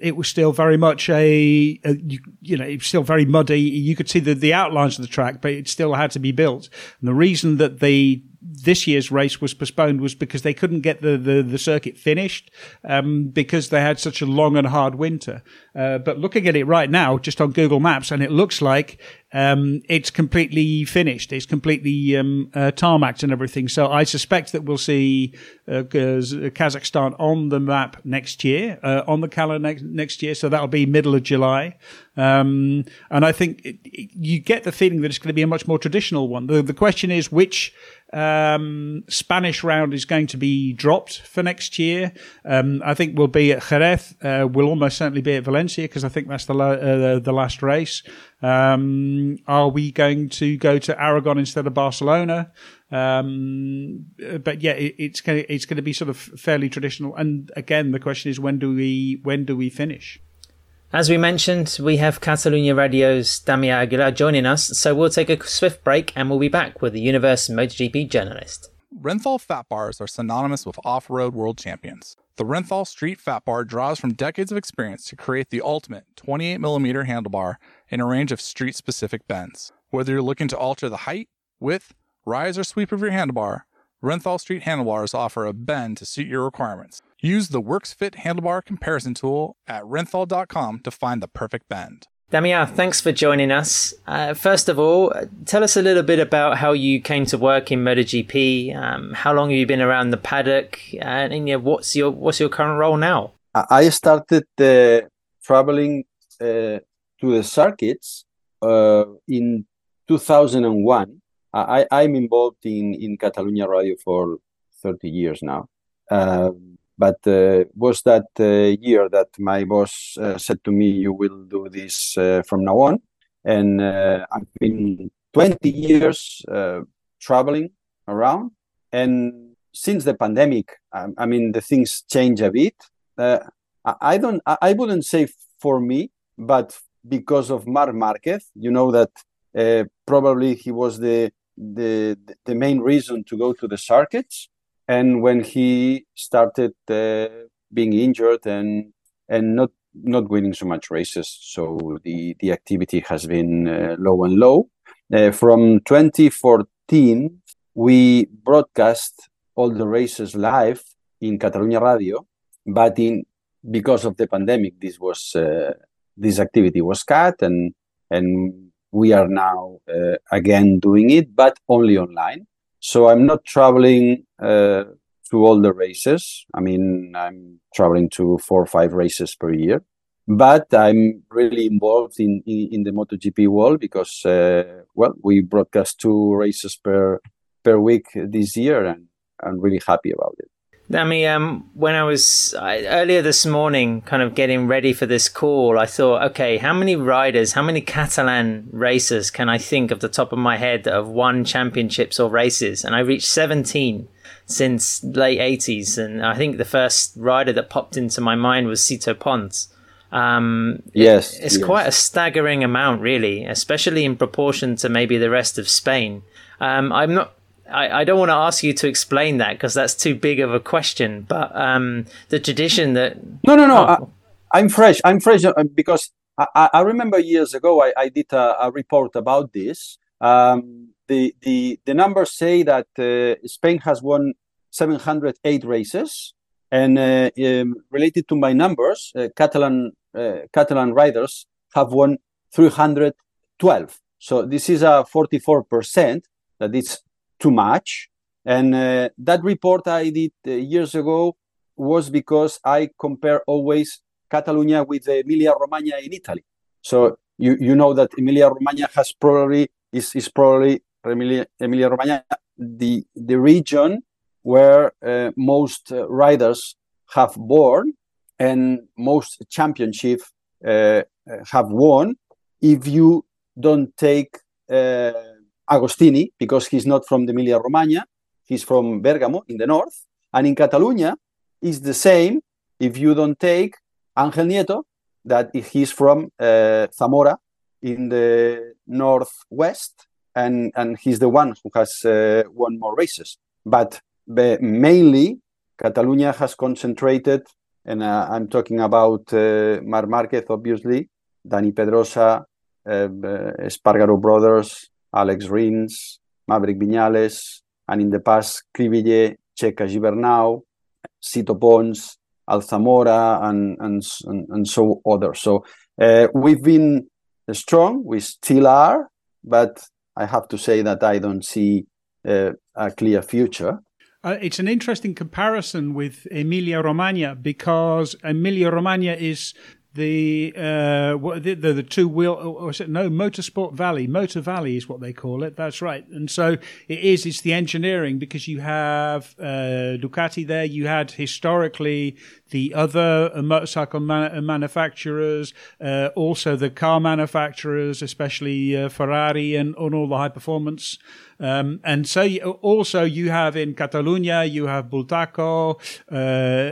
it was still very much a, a you, you, know, it was still very muddy. You could see the, the outlines of the track, but it still had to be built. And the reason that they this year's race was postponed was because they couldn't get the, the, the circuit finished um, because they had such a long and hard winter. Uh, but looking at it right now, just on Google Maps, and it looks like um, it's completely finished. It's completely um, uh, tarmacked and everything. So I suspect that we'll see uh, Kazakhstan on the map next year, uh, on the calendar next, next year. So that'll be middle of July. Um, and I think it, it, you get the feeling that it's going to be a much more traditional one. The, the question is which um, Spanish round is going to be dropped for next year. Um, I think we'll be at Jerez. Uh, we'll almost certainly be at Valencia because I think that's the la- uh, the last race. Um, are we going to go to Aragon instead of Barcelona? Um, but yeah, it, it's going it's going to be sort of fairly traditional. And again, the question is when do we when do we finish? As we mentioned, we have Catalunya Radio's Damia Aguilar joining us, so we'll take a swift break and we'll be back with the Universe MotoGP journalist. Renthal fat bars are synonymous with off road world champions. The Renthal Street Fat Bar draws from decades of experience to create the ultimate 28mm handlebar in a range of street specific bends. Whether you're looking to alter the height, width, rise, or sweep of your handlebar, Renthal Street handlebars offer a bend to suit your requirements. Use the WorksFit handlebar comparison tool at renthal.com to find the perfect bend. Damia, thanks for joining us. Uh, first of all, tell us a little bit about how you came to work in MotoGP. Um, how long have you been around the paddock, and, and yeah, what's your what's your current role now? I started uh, traveling uh, to the circuits uh, in 2001 I, I'm involved in, in Catalunya Radio for 30 years now. Uh, but uh, was that uh, year that my boss uh, said to me, "You will do this uh, from now on," and uh, I've been 20 years traveling around. And since the pandemic, I, I mean, the things change a bit. I don't. I wouldn't say for me, but because of Marc Marquez, you know that probably he was the the the main reason to go to the circuits. And when he started uh, being injured and and not not winning so much races, so the the activity has been uh, low and low. Uh, from 2014, we broadcast all the races live in Catalunya Radio, but in because of the pandemic, this was uh, this activity was cut and and we are now uh, again doing it, but only online. So I'm not traveling uh, to all the races. I mean, I'm traveling to four or five races per year, but I'm really involved in in, in the MotoGP world because uh, well, we broadcast two races per per week this year, and I'm really happy about it. I mean, um, when I was I, earlier this morning, kind of getting ready for this call, I thought, okay, how many riders, how many Catalan racers can I think of the top of my head that have won championships or races? And I reached 17 since late 80s. And I think the first rider that popped into my mind was Sito Pons. Um, yes. It, it's yes. quite a staggering amount, really, especially in proportion to maybe the rest of Spain. Um, I'm not I, I don't want to ask you to explain that because that's too big of a question. But um, the tradition that no, no, no, oh. I, am fresh. I'm fresh uh, because I, I remember years ago I, I did a, a, report about this. Um, the, the, the numbers say that uh, Spain has won 708 races. And uh, um, related to my numbers, uh, Catalan, uh, Catalan riders have won 312. So this is a 44% that is too much. And uh, that report I did uh, years ago was because I compare always Catalonia with Emilia Romagna in Italy. So you, you know that Emilia Romagna has probably is, is probably Emilia, Romagna the the region where uh, most uh, riders have born and most championship uh, have won. If you don't take uh, Agostini because he's not from the Emilia Romagna, he's from Bergamo in the north, and in Catalonia it's the same. If you don't take Angel Nieto, that he's from uh, Zamora in the northwest, and and he's the one who has uh, won more races. But mainly, Catalonia has concentrated, and uh, I'm talking about uh, Marc Marquez, obviously, Dani Pedrosa, uh, uh, Espargaro brothers, Alex Rins, Maverick Viñales, and in the past, Crivillé, Checa Gibernau, Sito Pons, Alzamora, and, and, and, so others. So uh, we've been strong, we still are, but I have to say that I don't see uh, a clear future. Uh, it's an interesting comparison with Emilia Romagna because Emilia Romagna is the uh, the, the, the two wheel or is it no motorsport valley. Motor valley is what they call it. That's right. And so it is it's the engineering because you have uh, Ducati there. You had historically the other uh, motorcycle man- uh, manufacturers uh, also the car manufacturers especially uh, Ferrari and, and all the high performance. Um, and so you, also you have in Catalonia you have Bultaco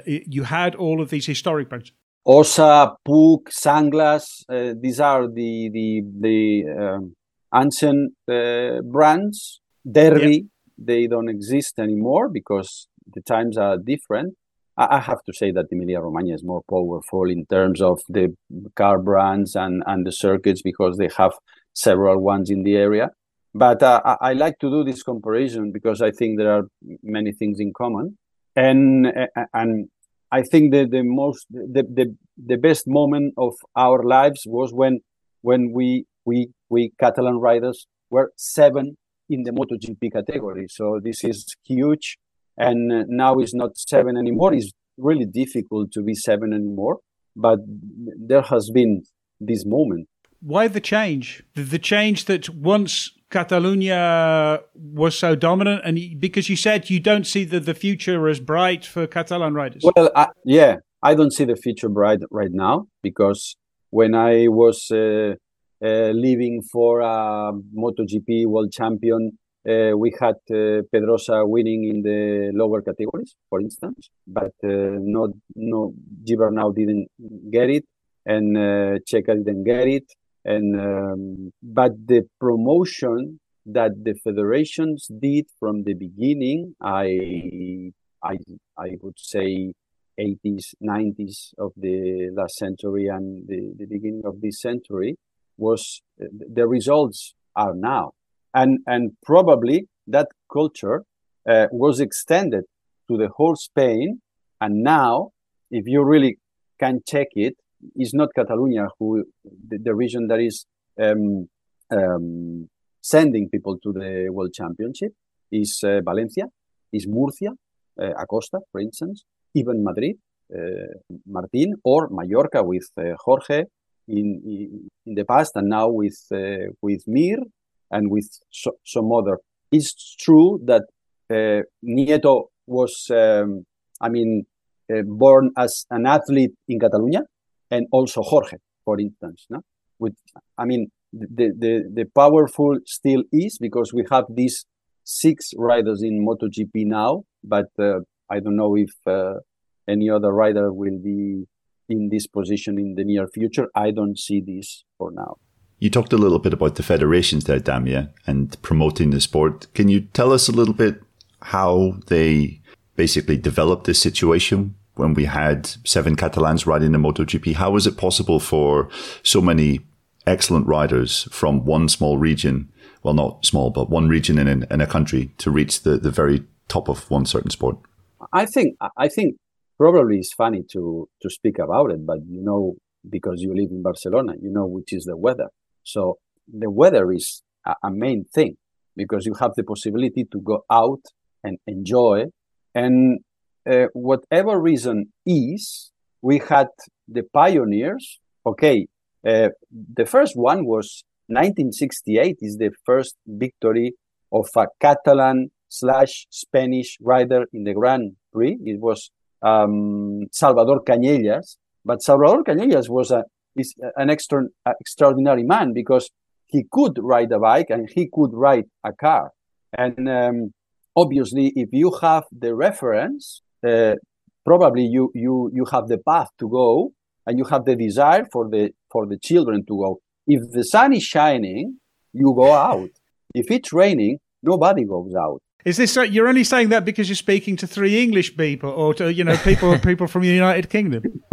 you had all of these historic brands Ossa, Puig, Sanglas, uh, these are the the the um, ancient uh, brands. Derby, yep. they don't exist anymore because the times are different. I, I have to say that the Emilia Romagna is more powerful in terms of the car brands and and the circuits because they have several ones in the area. But uh, I, I like to do this comparison because I think there are many things in common, and and I think the the most the, the the best moment of our lives was when when we we we Catalan riders were seven in the MotoGP category. So this is huge, and uh, now it's not seven anymore. It's really difficult to be seven anymore. But there has been this moment. Why the change? The change that once Catalonia was so dominant, and because you said you don't see the, the future as bright for Catalan riders. Well, I, yeah, I don't see the future bright right now because when I was uh, uh, leaving for a MotoGP World Champion, uh, we had uh, Pedrosa winning in the lower categories, for instance, but uh, not no Gibernau didn't get it, and uh, Checa didn't get it and um, but the promotion that the federations did from the beginning i i i would say 80s 90s of the last century and the, the beginning of this century was the results are now. And and probably that culture uh, was extended to the whole spain. And now if you really can check it is not Catalonia who the, the region that is um, um, sending people to the World Championship is uh, Valencia, is Murcia, uh, Acosta, for instance, even Madrid, uh, Martin, or Mallorca with uh, Jorge in, in, the past, and now with uh, with Mir and with so, some other. It's true that Nieto was, um, I mean, born as an athlete in Catalonia, and also Jorge, for instance. No? With, I mean, the, the, the powerful still is because we have these six riders in MotoGP now, but uh, I don't know if uh, any other rider will be in this position in the near future. I don't see this for now. You talked a little bit about the federations there, Damia, and promoting the sport. Can you tell us a little bit how they basically developed this situation when we had seven Catalans riding the MotoGP. How was it possible for so many excellent riders from one small region, well, not small, but one region in, in a country to reach the, the very top of one certain sport? I think I think probably it's funny to to speak about it, but you know because you live in Barcelona, you know which is the weather. So the weather is a, a main thing because you have the possibility to go out and enjoy. And uh, whatever reason is, we had the pioneers. Okay, uh, the first one was 1968 is the first victory of a Catalan slash Spanish rider in the Grand Prix. It was um, Salvador Cañellas, but Salvador Cañellas was a, is an extra, extraordinary man because he could ride a bike and he could ride a car. And um, obviously, if you have the reference, uh, probably you you you have the path to go, and you have the desire for the for the children to go. If the sun is shining, you go out. If it's raining, nobody goes out. Is this you're only saying that because you're speaking to three English people, or to you know people people from the United Kingdom?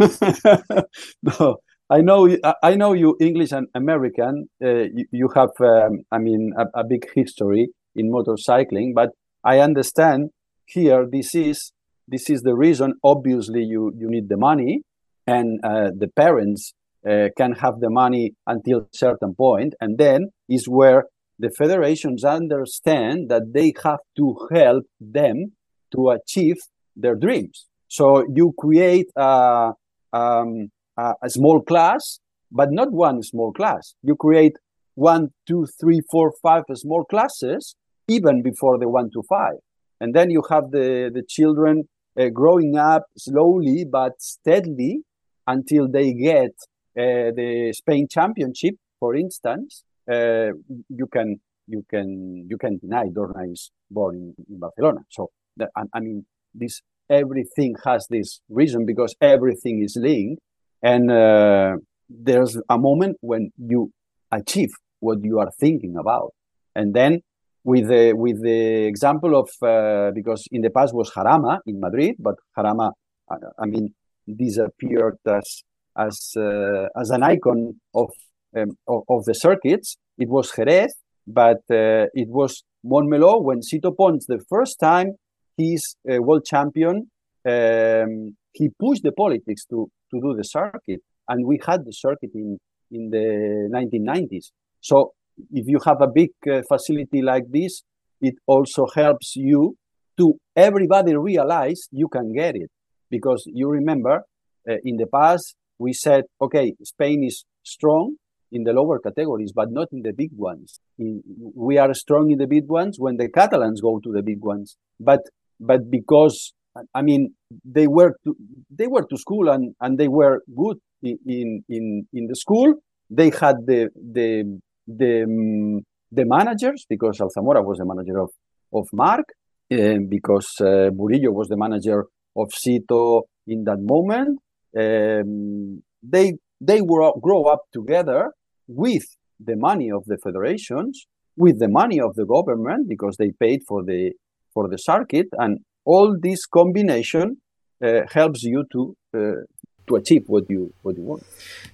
no, I know I know you English and American. Uh, you, you, have um, I mean a, a, big history in motorcycling, but I understand here this is this is the reason. Obviously, you you need the money, and uh, the parents uh, can have the money until a certain point, and then is where the federations understand that they have to help them to achieve their dreams. So you create a, um, a, a small class, but not one small class. You create one, two, three, four, five small classes even before the one to five. And then you have the, the children uh, growing up slowly but steadily until they get uh, the Spain championship, for instance, uh, you can you can you can deny Dorna is born in, in Barcelona. So the, I, I, mean, this everything has this reason because everything is linked, and uh, there's a moment when you achieve what you are thinking about, and then with the with the example of uh, because in the past was Jarama in Madrid, but Jarama, I, I mean, disappeared as as uh, as an icon of um, of, of, the circuits. It was Jerez, but uh, it was Montmeló when Sito Pons, the first time he's a world champion, um, he pushed the politics to, to do the circuit. And we had the circuit in, in the 1990s. So if you have a big uh, facility like this, it also helps you to everybody realize you can get it. Because you remember uh, in the past, we said, okay, Spain is strong, in the lower categories, but not in the big ones. In, we are strong in the big ones when the Catalans go to the big ones, but but because I mean they were to, they were to school and, and they were good in, in in in the school. They had the the the the managers because Alzamora was the manager of of Marc, uh, because uh, Burillo was the manager of Sito in that moment. Um, they they were grow up together with the money of the federations, with the money of the government because they paid for the for the circuit, and all this combination uh, helps you to uh, to achieve what you what you want.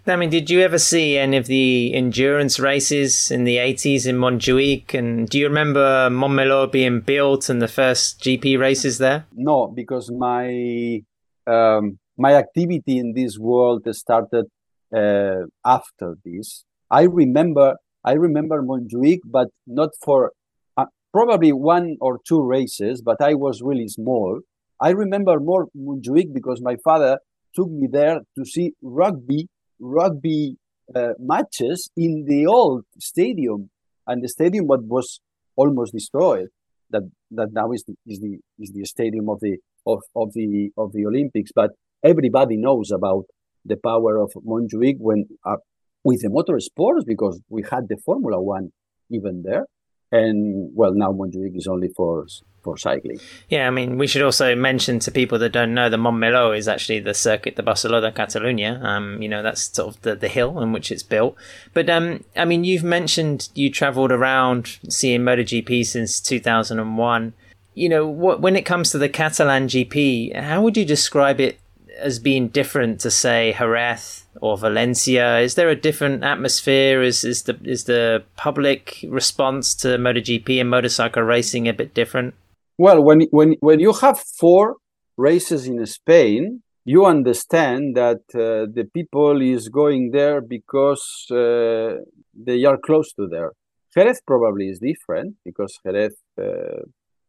I mean, did you ever see any of the endurance races in the eighties in Montjuic? And do you remember Montmeló being built and the first GP races there? No, because my um, my activity in this world started uh, after this. I remember I remember Montjuic, but not for uh, probably one or two races, but I was really small. I remember more Montjuic because my father took me there to see rugby rugby uh, matches in the old stadium, and the stadium what was almost destroyed. That that now is the, is the is the stadium of the of, of the of the Olympics. But everybody knows about the power of Montjuic when uh, with the motor sports because we had the Formula One even there. And well, now Montjuic is only for for cycling. Yeah, I mean, we should also mention to people that don't know that Montmeló is actually the circuit de Barcelona Catalunya. Um, you know, that's sort of the, the hill on which it's built. But um, I mean, you've mentioned you travelled around seeing MotoGP since 2001. You know, what, when it comes to the Catalan GP, how would you describe it as being different to say Jerez or Valencia? Is there a different atmosphere? Is is the is the public response to MotoGP and motorcycle racing a bit different? Well, when when when you have four races in Spain, you understand that uh, the people is going there because uh, they are close to there. Jerez probably is different because Jerez, uh,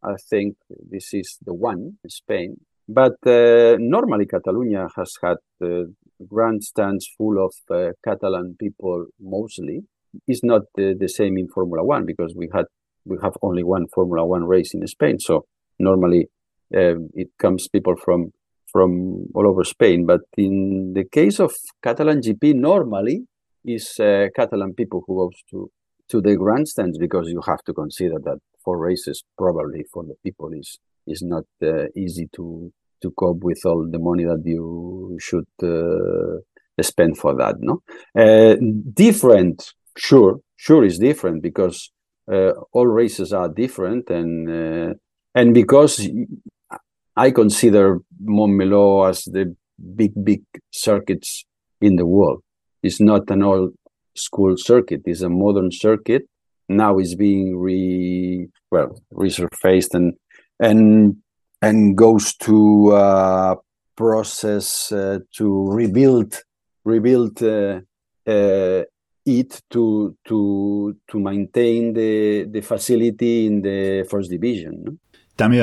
I think this is the one in Spain. But uh, normally Catalonia has had uh, grandstands full of uh, Catalan people mostly. It's not the same in Formula One because we had we have only one Formula One race in Spain. So normally um, it comes people from from all over Spain. But in the case of Catalan GP, normally is uh, Catalan people who goes to to the grandstands because you have to consider that for races probably for the people is is not uh, easy to to cope with all the money that you should uh, spend for that no? Uh, different sure sure is different because uh, all races are different and and because i consider montmeló as the big big circuits in the world. It's not an old school circuit. It's a modern circuit. Now it's being re well resurfaced and and and goes to uh, process uh, to rebuild rebuild uh, uh, it to to to maintain the the facility in the first division. No?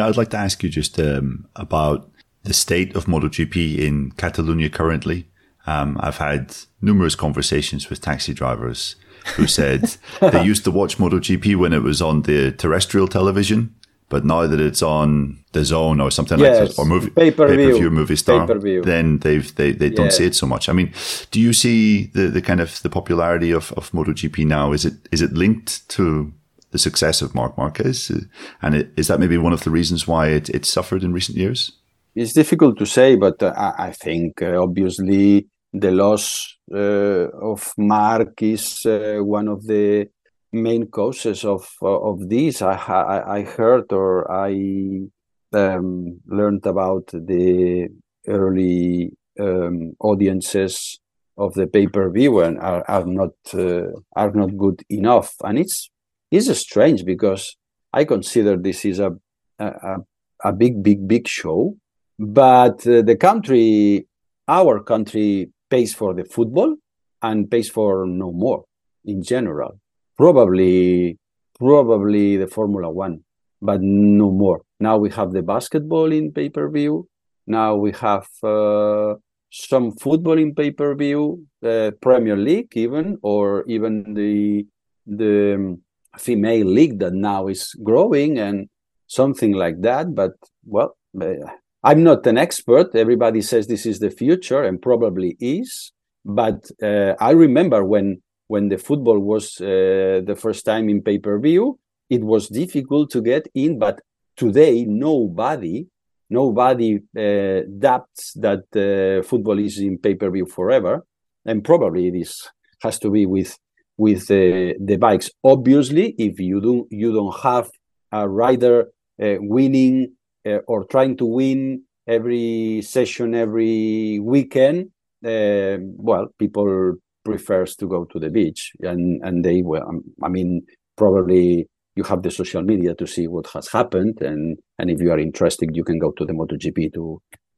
I'd like to ask you just um, about the state of MotoGP in Catalonia currently. Um, I've had numerous conversations with taxi drivers who said they used to watch MotoGP when it was on the terrestrial television, but now that it's on DAZN or something yes, like that, or movie pay per view Movistar, Pay-per-view. then they've they, they don't see it so much. I mean, do you see the, the kind of the popularity of, of MotoGP now? Is it is it linked to the success of Marc Marquez, and it, is that maybe one of the reasons why it, it suffered in recent years? It's difficult to say, but uh, I think uh, obviously the loss uh, of Marc is uh, one of the main causes of of this. I I, I heard or I um, learned about the early um, audiences of the pay per view and are, are not uh, are not good enough, and it's it's strange because I consider this is a a, a big big big show, but uh, the country, our country, pays for the football and pays for no more in general probably probably the Formula One, but no more. Now we have the basketball in pay per view. Now we have uh, some football in pay per view, uh, Premier League even, or even the the um, female league that now is growing and something like that. But well, uh, I'm not an expert. Everybody says this is the future, and probably is. But uh, I remember when when the football was uh, the first time in pay per view, it was difficult to get in. But today, nobody, nobody uh, doubts that uh, football is in pay per view forever, and probably this has to be with with uh, the bikes. Obviously, if you do you don't have a rider uh, winning uh, or trying to win every session every weekend, well, people prefers to go to the beach and and they well um, i mean probably you have the social media to see what has happened and and if you are interested you can go to the MotoGP to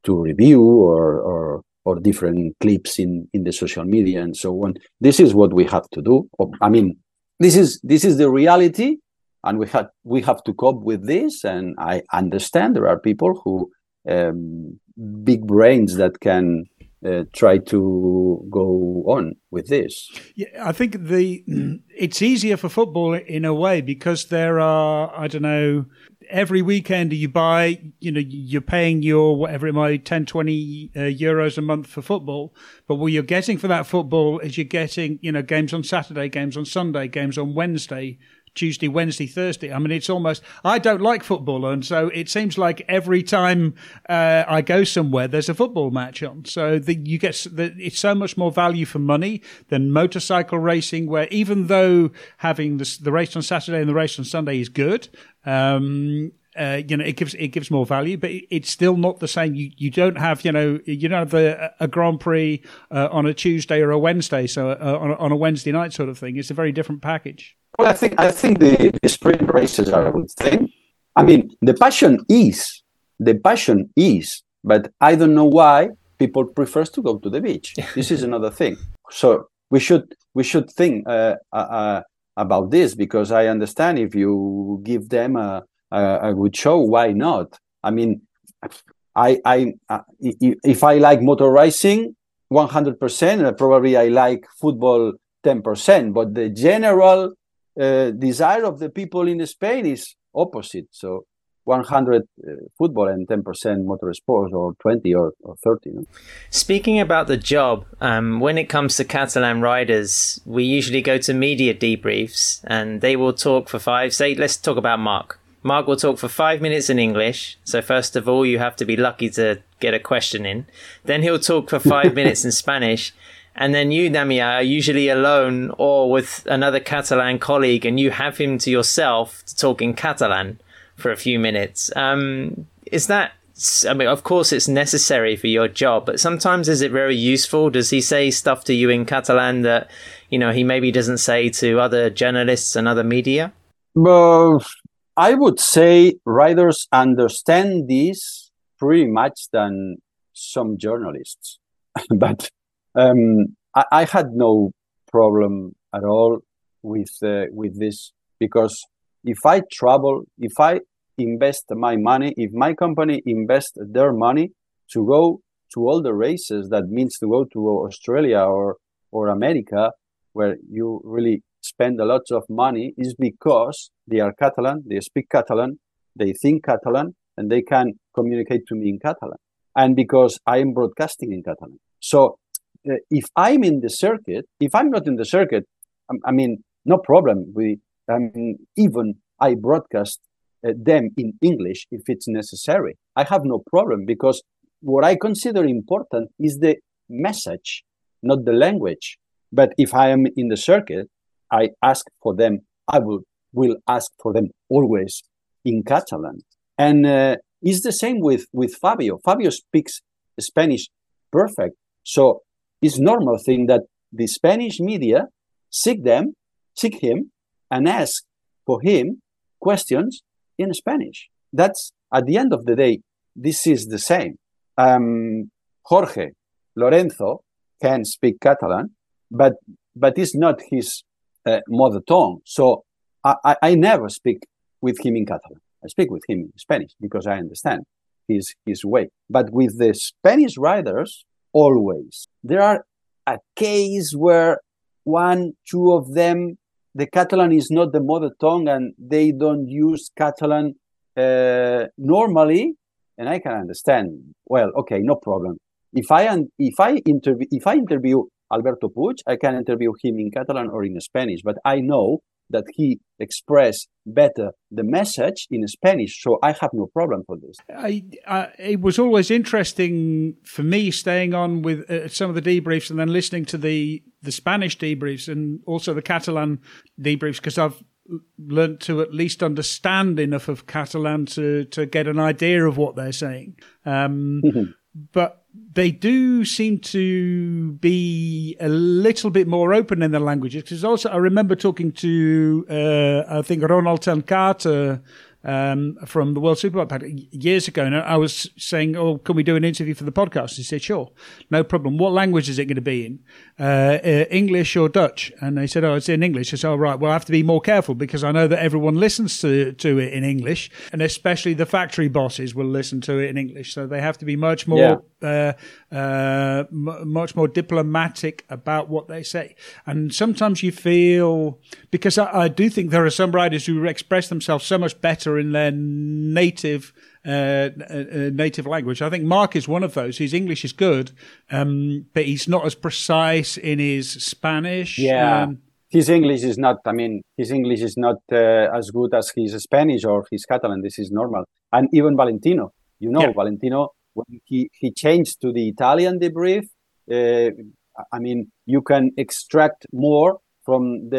to review or or or different clips in in the social media and so on. This is what we have to do. I mean this is this is the reality and we have we have to cope with this and i understand there are people who um, big brains that can uh, try to go on with this. Yeah, I think the it's easier for football in a way because there are I don't know every weekend you buy you know you're paying your whatever it might 10 20 uh, euros a month for football but what you're getting for that football is you're getting you know games on saturday games on sunday games on wednesday Tuesday, Wednesday, Thursday. I mean, it's almost, I don't like football. And so it seems like every time uh, I go somewhere, there's a football match on. So the, you get, the, it's so much more value for money than motorcycle racing, where even though having the race on Saturday and the race on Sunday is good, um, uh, you know, it gives it gives more value, but it's still not the same. You you don't have you know you don't have the, a Grand Prix uh, on a Tuesday or a Wednesday, so uh, on, a, on a Wednesday night sort of thing. It's a very different package. Well, I think I think the, the sprint races are a good thing. I mean, the passion is the passion is, but I don't know why people prefers to go to the beach. this is another thing. So we should we should think uh, uh, uh, about this because I understand if you give them a a, a good show. Why not? I mean, I, I, uh, if I like motor racing, 100%, uh, probably I like football 10%, but the general uh, desire of the people in Spain is opposite. So 100 uh, football and 10% motorsports or 20 or, or 30 no? speaking about the job um, when it comes to catalan riders we usually go to media debriefs and they will talk for five say let's talk about marc Marc will talk for five minutes in English. So, first of all, you have to be lucky to get a question in. Then he'll talk for five minutes in Spanish. And then you, Damia, are usually alone or with another Catalan colleague, and you have him to yourself to talk in Catalan for a few minutes. Um, is that, I mean, of course, it's necessary for your job, but sometimes is it very useful? Does he say stuff to you in Catalan that, you know, he maybe doesn't say to other journalists and other media? Well, I would say writers understand this pretty much than some journalists, but um, I, I, had no problem at all with uh, with this because if I travel, if I invest my money, if my company invest their money to go to all the races, that means to go to Australia or or America, where you really spend a lot of money is because they are Catalan, they speak Catalan, they think Catalan, and they can communicate to me in Catalan. And because I am broadcasting in Catalan. So uh, if I'm in the circuit, if I'm not in the circuit, I, I mean, no problem. We, I mean, even I broadcast uh, them in English if it's necessary. I have no problem because what I consider important is the message, not the language. But if I am in the circuit, I ask for them, I will will ask for them always in Catalan. And uh, it's the same with with Fabio. Fabio speaks Spanish perfect, so it's normal thing that the Spanish media seek them, seek him, and ask for him questions in Spanish. That's at the end of the day, this is the same. Um, Jorge Lorenzo can speak Catalan, but but it's not his uh, mother tongue. So I, I never speak with him in Catalan. I speak with him in Spanish because I understand his his way. But with the Spanish writers, always there are a case where one, two of them, the Catalan is not the mother tongue, and they don't use Catalan uh, normally, and I can understand. Well, okay, no problem. If I if I interview if I interview Alberto Puig, I can interview him in Catalan or in Spanish, but I know that he expressed better the message in Spanish, so I have no problem for this. I, I, it was always interesting for me staying on with uh, some of the debriefs and then listening to the the Spanish debriefs and also the Catalan debriefs because I've learned to at least understand enough of Catalan to to get an idea of what they're saying. Um, but they do seem to be a little bit more open in their languages. Because also, I remember talking to, uh, I think, Ronald Ten um, from the World Superbike years ago. And I was saying, "Oh, can we do an interview for the podcast?" He said, "Sure, no problem. What language is it going to be in? Uh, uh, English or Dutch?" And they said, "Oh, it's in English." I said, "Oh, right. Well, I have to be more careful because I know that everyone listens to to it in English, and especially the factory bosses will listen to it in English. So they have to be much more." Yeah. Uh, uh, m- much more diplomatic about what they say. And sometimes you feel, because I, I, do think there are some riders who express themselves so much better in their native. Uh, uh, native language. I think Marc is one of those. His English is good, um, but he's not as precise in his Spanish. Yeah. Um, his English is not, I mean, his English is not uh, as good as his Spanish or his Catalan. This is normal. And even Valentino, you know, yeah. Valentino when he, he changed to the Italian debrief, uh, I mean, you can extract more from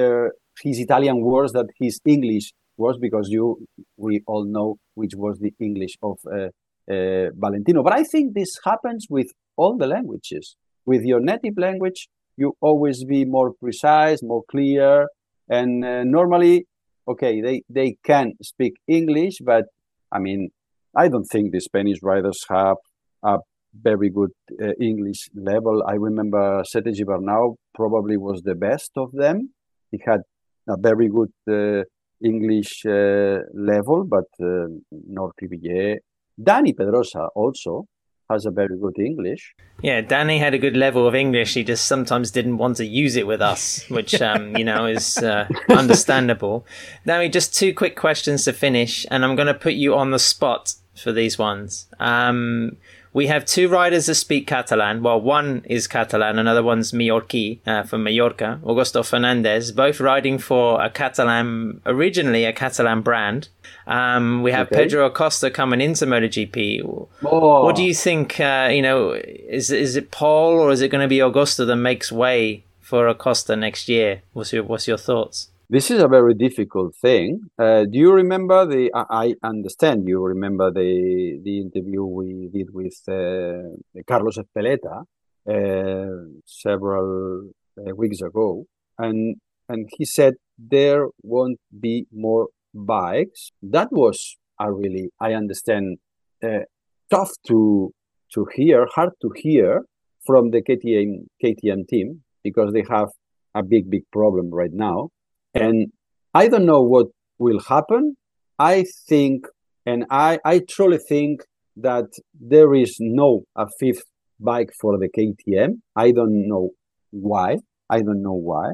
his Italian words than his English words because you we all know which was the English of uh, uh, Valentino. But I think this happens with all the languages. With your native language, you always be more precise, more clear, and uh, normally, okay, they they can speak English, but I mean, I don't think the Spanish writers have a very good uh, English level. I remember Sete Gibernau probably was the best of them. He had a very good uh, English uh, level, but uh, Nor Crivillé, Dani Pedrosa also has a very good English. Yeah, Dani had a good level of English. He just sometimes didn't want to use it with us, which um, you know is uh, understandable. Now, just two quick questions to finish, and I'm going to put you on the spot for these ones. Um, we have two riders that speak Catalan. Well, one is Catalan, another one's Mallorquí uh, from Mallorca. Augusto Fernandez, both riding for a Catalan, originally a Catalan brand. Um, we have okay. Pedro Acosta coming into MotoGP. Oh. What do you think? Uh, you know, is is it Pol or is it going to be Augusto that makes way for Acosta next year? What's your What's your thoughts? This is a very difficult thing. Uh, do you remember the? I understand you remember the the interview we did with uh, Carlos Ezpeleta uh, several uh, weeks ago, and and he said there won't be more bikes. That was a really I understand uh, tough to to hear, hard to hear from the KTM KTM team because they have a big big problem right now and I don't know what will happen. I think, and I, I truly think that there is no a fifth bike for the KTM. I don't know why. I don't know why.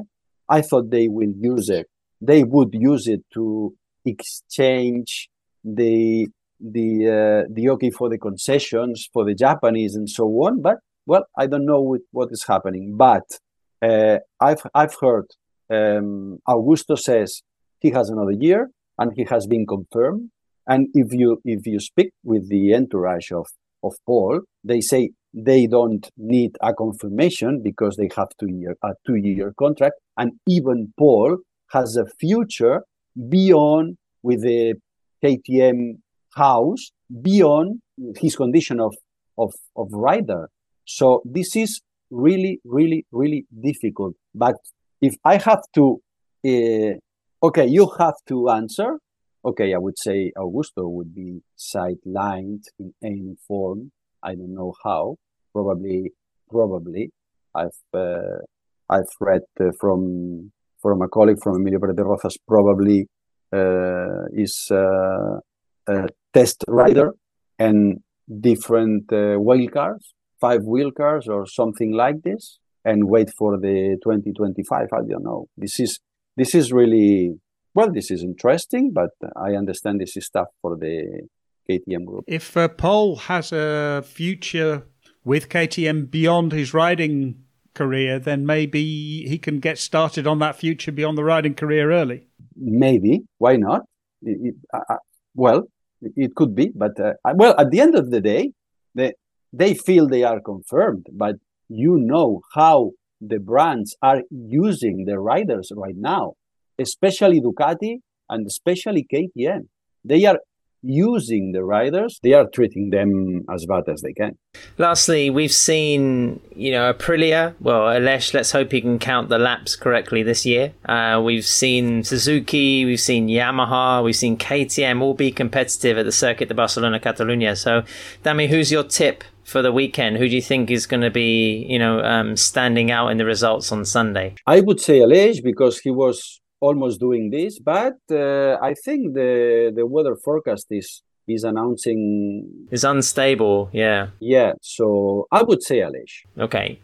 I thought they will use it. They would use it to exchange the the uh, the okay for the concessions for the Japanese and so on. But well, I don't know what, what is happening. But uh, I've I've heard um, Augusto says he has another year and he has been confirmed. And if you if you speak with the entourage of of Pol, they say they don't need a confirmation because they have two year a two year contract, and even Pol has a future beyond with the KTM house beyond his condition of of of rider. So this is really really really difficult. But if I have to, uh, okay, you have to answer. Okay, I would say Augusto would be sidelined in any form. I don't know how. Probably, probably. I've uh, I've read uh, from from a colleague from Emilio Pérez de Rozas. Probably uh, is uh, a test rider and different uh, wheel cars, five wheel cars or something like this and wait for the 2025 i don't know. This is this is really well this is interesting but i understand this is tough for the ktm group. If uh, pol has a future with ktm beyond his riding career then maybe he can get started on that future beyond the riding career early. Maybe. Why not? It, it, uh, well it could be but uh, well at the end of the day they, they feel they are confirmed but you know how the brands are using the riders right now, especially Ducati and especially KTM. They are using the riders, they are treating them as bad as they can. Lastly, we've seen, you know, Aprilia. Well, Aleix, let's hope he can count the laps correctly this year. Uh, we've seen Suzuki, we've seen Yamaha, we've seen KTM all be competitive at the Circuit de Barcelona Catalunya. So, Dami, who's your tip for the weekend? Who do you think is going to be, you know, um, standing out in the results on Sunday? I would say Aleix because he was almost doing this, but uh, I think the the weather forecast is is announcing is unstable. Yeah, yeah. So I would say Aleix. Okay,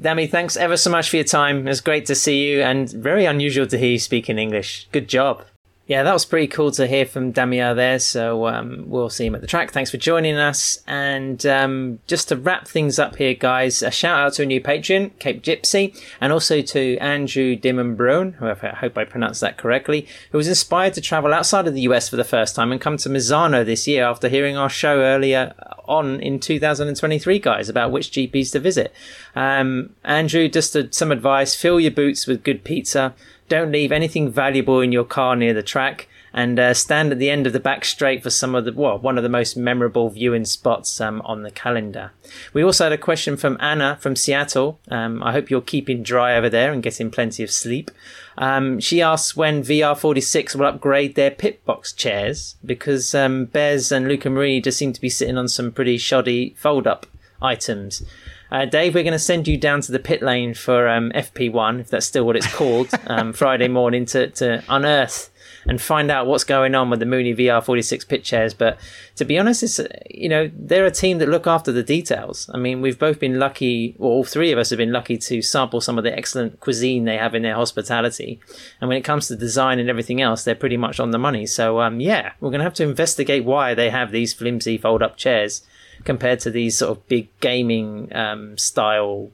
Dami, thanks ever so much for your time. It's great to see you, and very unusual to hear you speak in English. Good job. Yeah, that was pretty cool to hear from Damian there. So um, we'll see him at the track. Thanks for joining us. And um, just to wrap things up here, guys, a shout out to a new patron, Cape Gypsy, and also to Andrew Dimmonbrun, who I hope I pronounced that correctly, who was inspired to travel outside of the US for the first time and come to Misano this year after hearing our show earlier on in 2023, guys, about which GPs to visit. Um, Andrew, just a, some advice fill your boots with good pizza don't leave anything valuable in your car near the track and uh, stand at the end of the back straight for some of the well, one of the most memorable viewing spots um, on the calendar. We also had a question from Anna from Seattle. Um, I hope you're keeping dry over there and getting plenty of sleep. Um, she asks when VR46 will upgrade their pit box chairs because um, Bez and Luca Marini just seem to be sitting on some pretty shoddy fold up items. Uh, Dave, we're going to send you down to the pit lane for um, FP1, if that's still what it's called, um, Friday morning to, to unearth and find out what's going on with the Mooney VR46 pit chairs. But to be honest, it's, you know, they're a team that look after the details. I mean, we've both been lucky, well, all three of us have been lucky to sample some of the excellent cuisine they have in their hospitality. And when it comes to design and everything else, they're pretty much on the money. So, um, yeah, we're going to have to investigate why they have these flimsy fold up chairs compared to these sort of big gaming um, style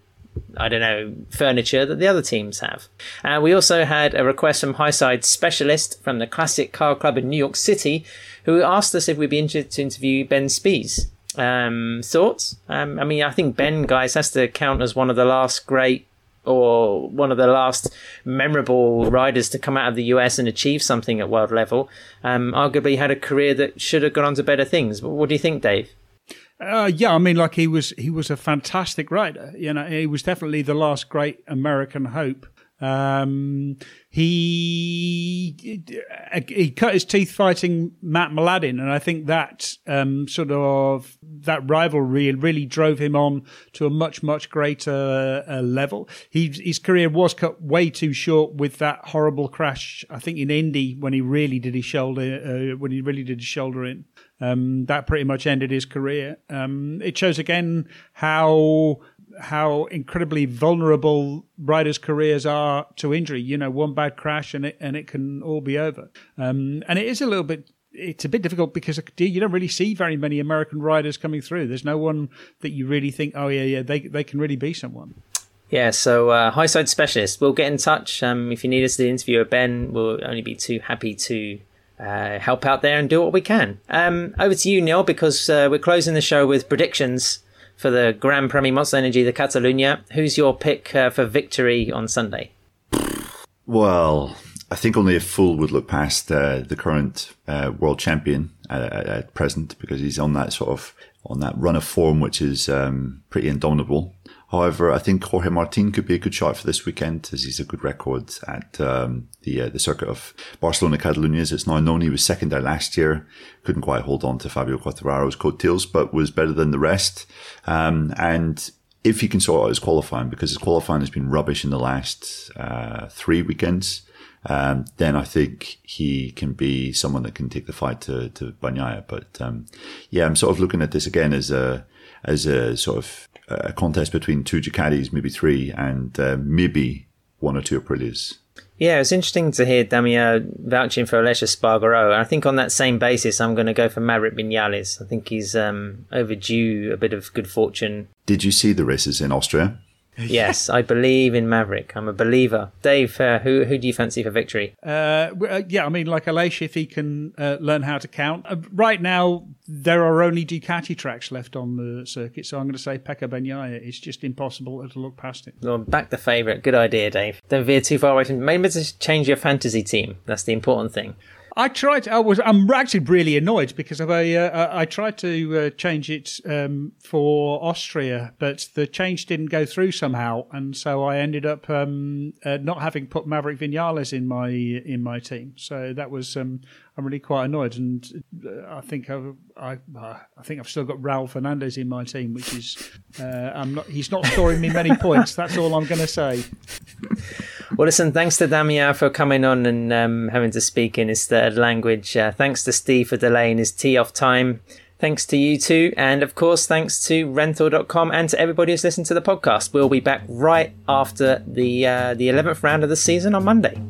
I don't know, furniture that the other teams have. And uh, we also had a request from Highside Specialist from the Classic Car Club in New York City, who asked us if we'd be interested to interview Ben Spies. Um, thoughts? Um, I mean, I think Ben, guys, has to count as one of the last great or one of the last memorable riders to come out of the US and achieve something at world level. Um, arguably had a career that should have gone on to better things. But What do you think, Dave? Uh, yeah, I mean, like he was, he was a fantastic writer. You know, he was definitely the last great American hope. Um, he he cut his teeth fighting Mat Mladin, and I think that um, sort of that rivalry really drove him on to a much much greater uh, level. He, his career was cut way too short with that horrible crash. I think in Indy when he really did his shoulder uh, when he really did his shoulder in. Um, that pretty much ended his career. Um, it shows again how how incredibly vulnerable riders' careers are to injury. You know, one bad crash and it and it can all be over. Um, and it is a little bit. It's a bit difficult because you don't really see very many American riders coming through. There's no one that you really think, oh yeah, yeah, they they can really be someone. Yeah, so uh, high side specialist, we'll get in touch. Um, if you need us to interview a Ben, we'll only be too happy to uh, help out there and do what we can. Um, over to you, Neil, because uh, we're closing the show with predictions for the Grand Premi Monster Energy de Catalunya. Who's your pick uh, for victory on Sunday? Well, I think only a fool would look past uh, the current uh, world champion at, at, present because he's on that sort of on that run of form, which is um, pretty indomitable. However, I think Jorge Martin could be a good shot for this weekend as he's a good record at um, the uh, the circuit of Barcelona Catalunya. As it's now known, he was second there last year. Couldn't quite hold on to Fabio Quartararo's coattails, but was better than the rest. Um, and if he can sort out his qualifying, because his qualifying has been rubbish in the last uh, three weekends, um, then I think he can be someone that can take the fight to, to Bagnaia. But um, yeah, I'm sort of looking at this again as a as a sort of a contest between two Ducatis, maybe three, and uh, maybe one or two Aprilias. Yeah, it's interesting to hear Damia vouching for Aleix Espargaro. I think on that same basis, I'm going to go for Maverick Vinales. I think he's um, overdue a bit of good fortune. Did you see the races in Austria? Yes, I believe in Maverick. I'm a believer. Dave, uh, who who do you fancy for victory? Uh, uh yeah, I mean, like Aleix, if he can uh, learn how to count. Uh, right now, there are only Ducati tracks left on the circuit, so I'm going to say Pecco Bagnaia. It's just impossible to look past it. Well, back the favourite. Good idea, Dave. Don't veer too far away from. Maybe just change your fantasy team. That's the important thing. I tried. I was. I'm actually really annoyed because I uh, I tried to uh, change it um, for Austria, but the change didn't go through somehow, and so I ended up um, uh, not having put Maverick Vinales in my in my team. So that was. Um, I'm really quite annoyed, and uh, I think I've, I I think I've still got Raul Fernandez in my team, which is uh, I'm not. He's not scoring me many points. That's all I'm going to say. Well, listen, thanks to Damia for coming on and um, having to speak in his third language. Uh, thanks to Steve for delaying his tea off time. Thanks to you too. And of course, thanks to renthal.com and to everybody who's listened to the podcast. We'll be back right after the, uh, the 11th round of the season on Monday.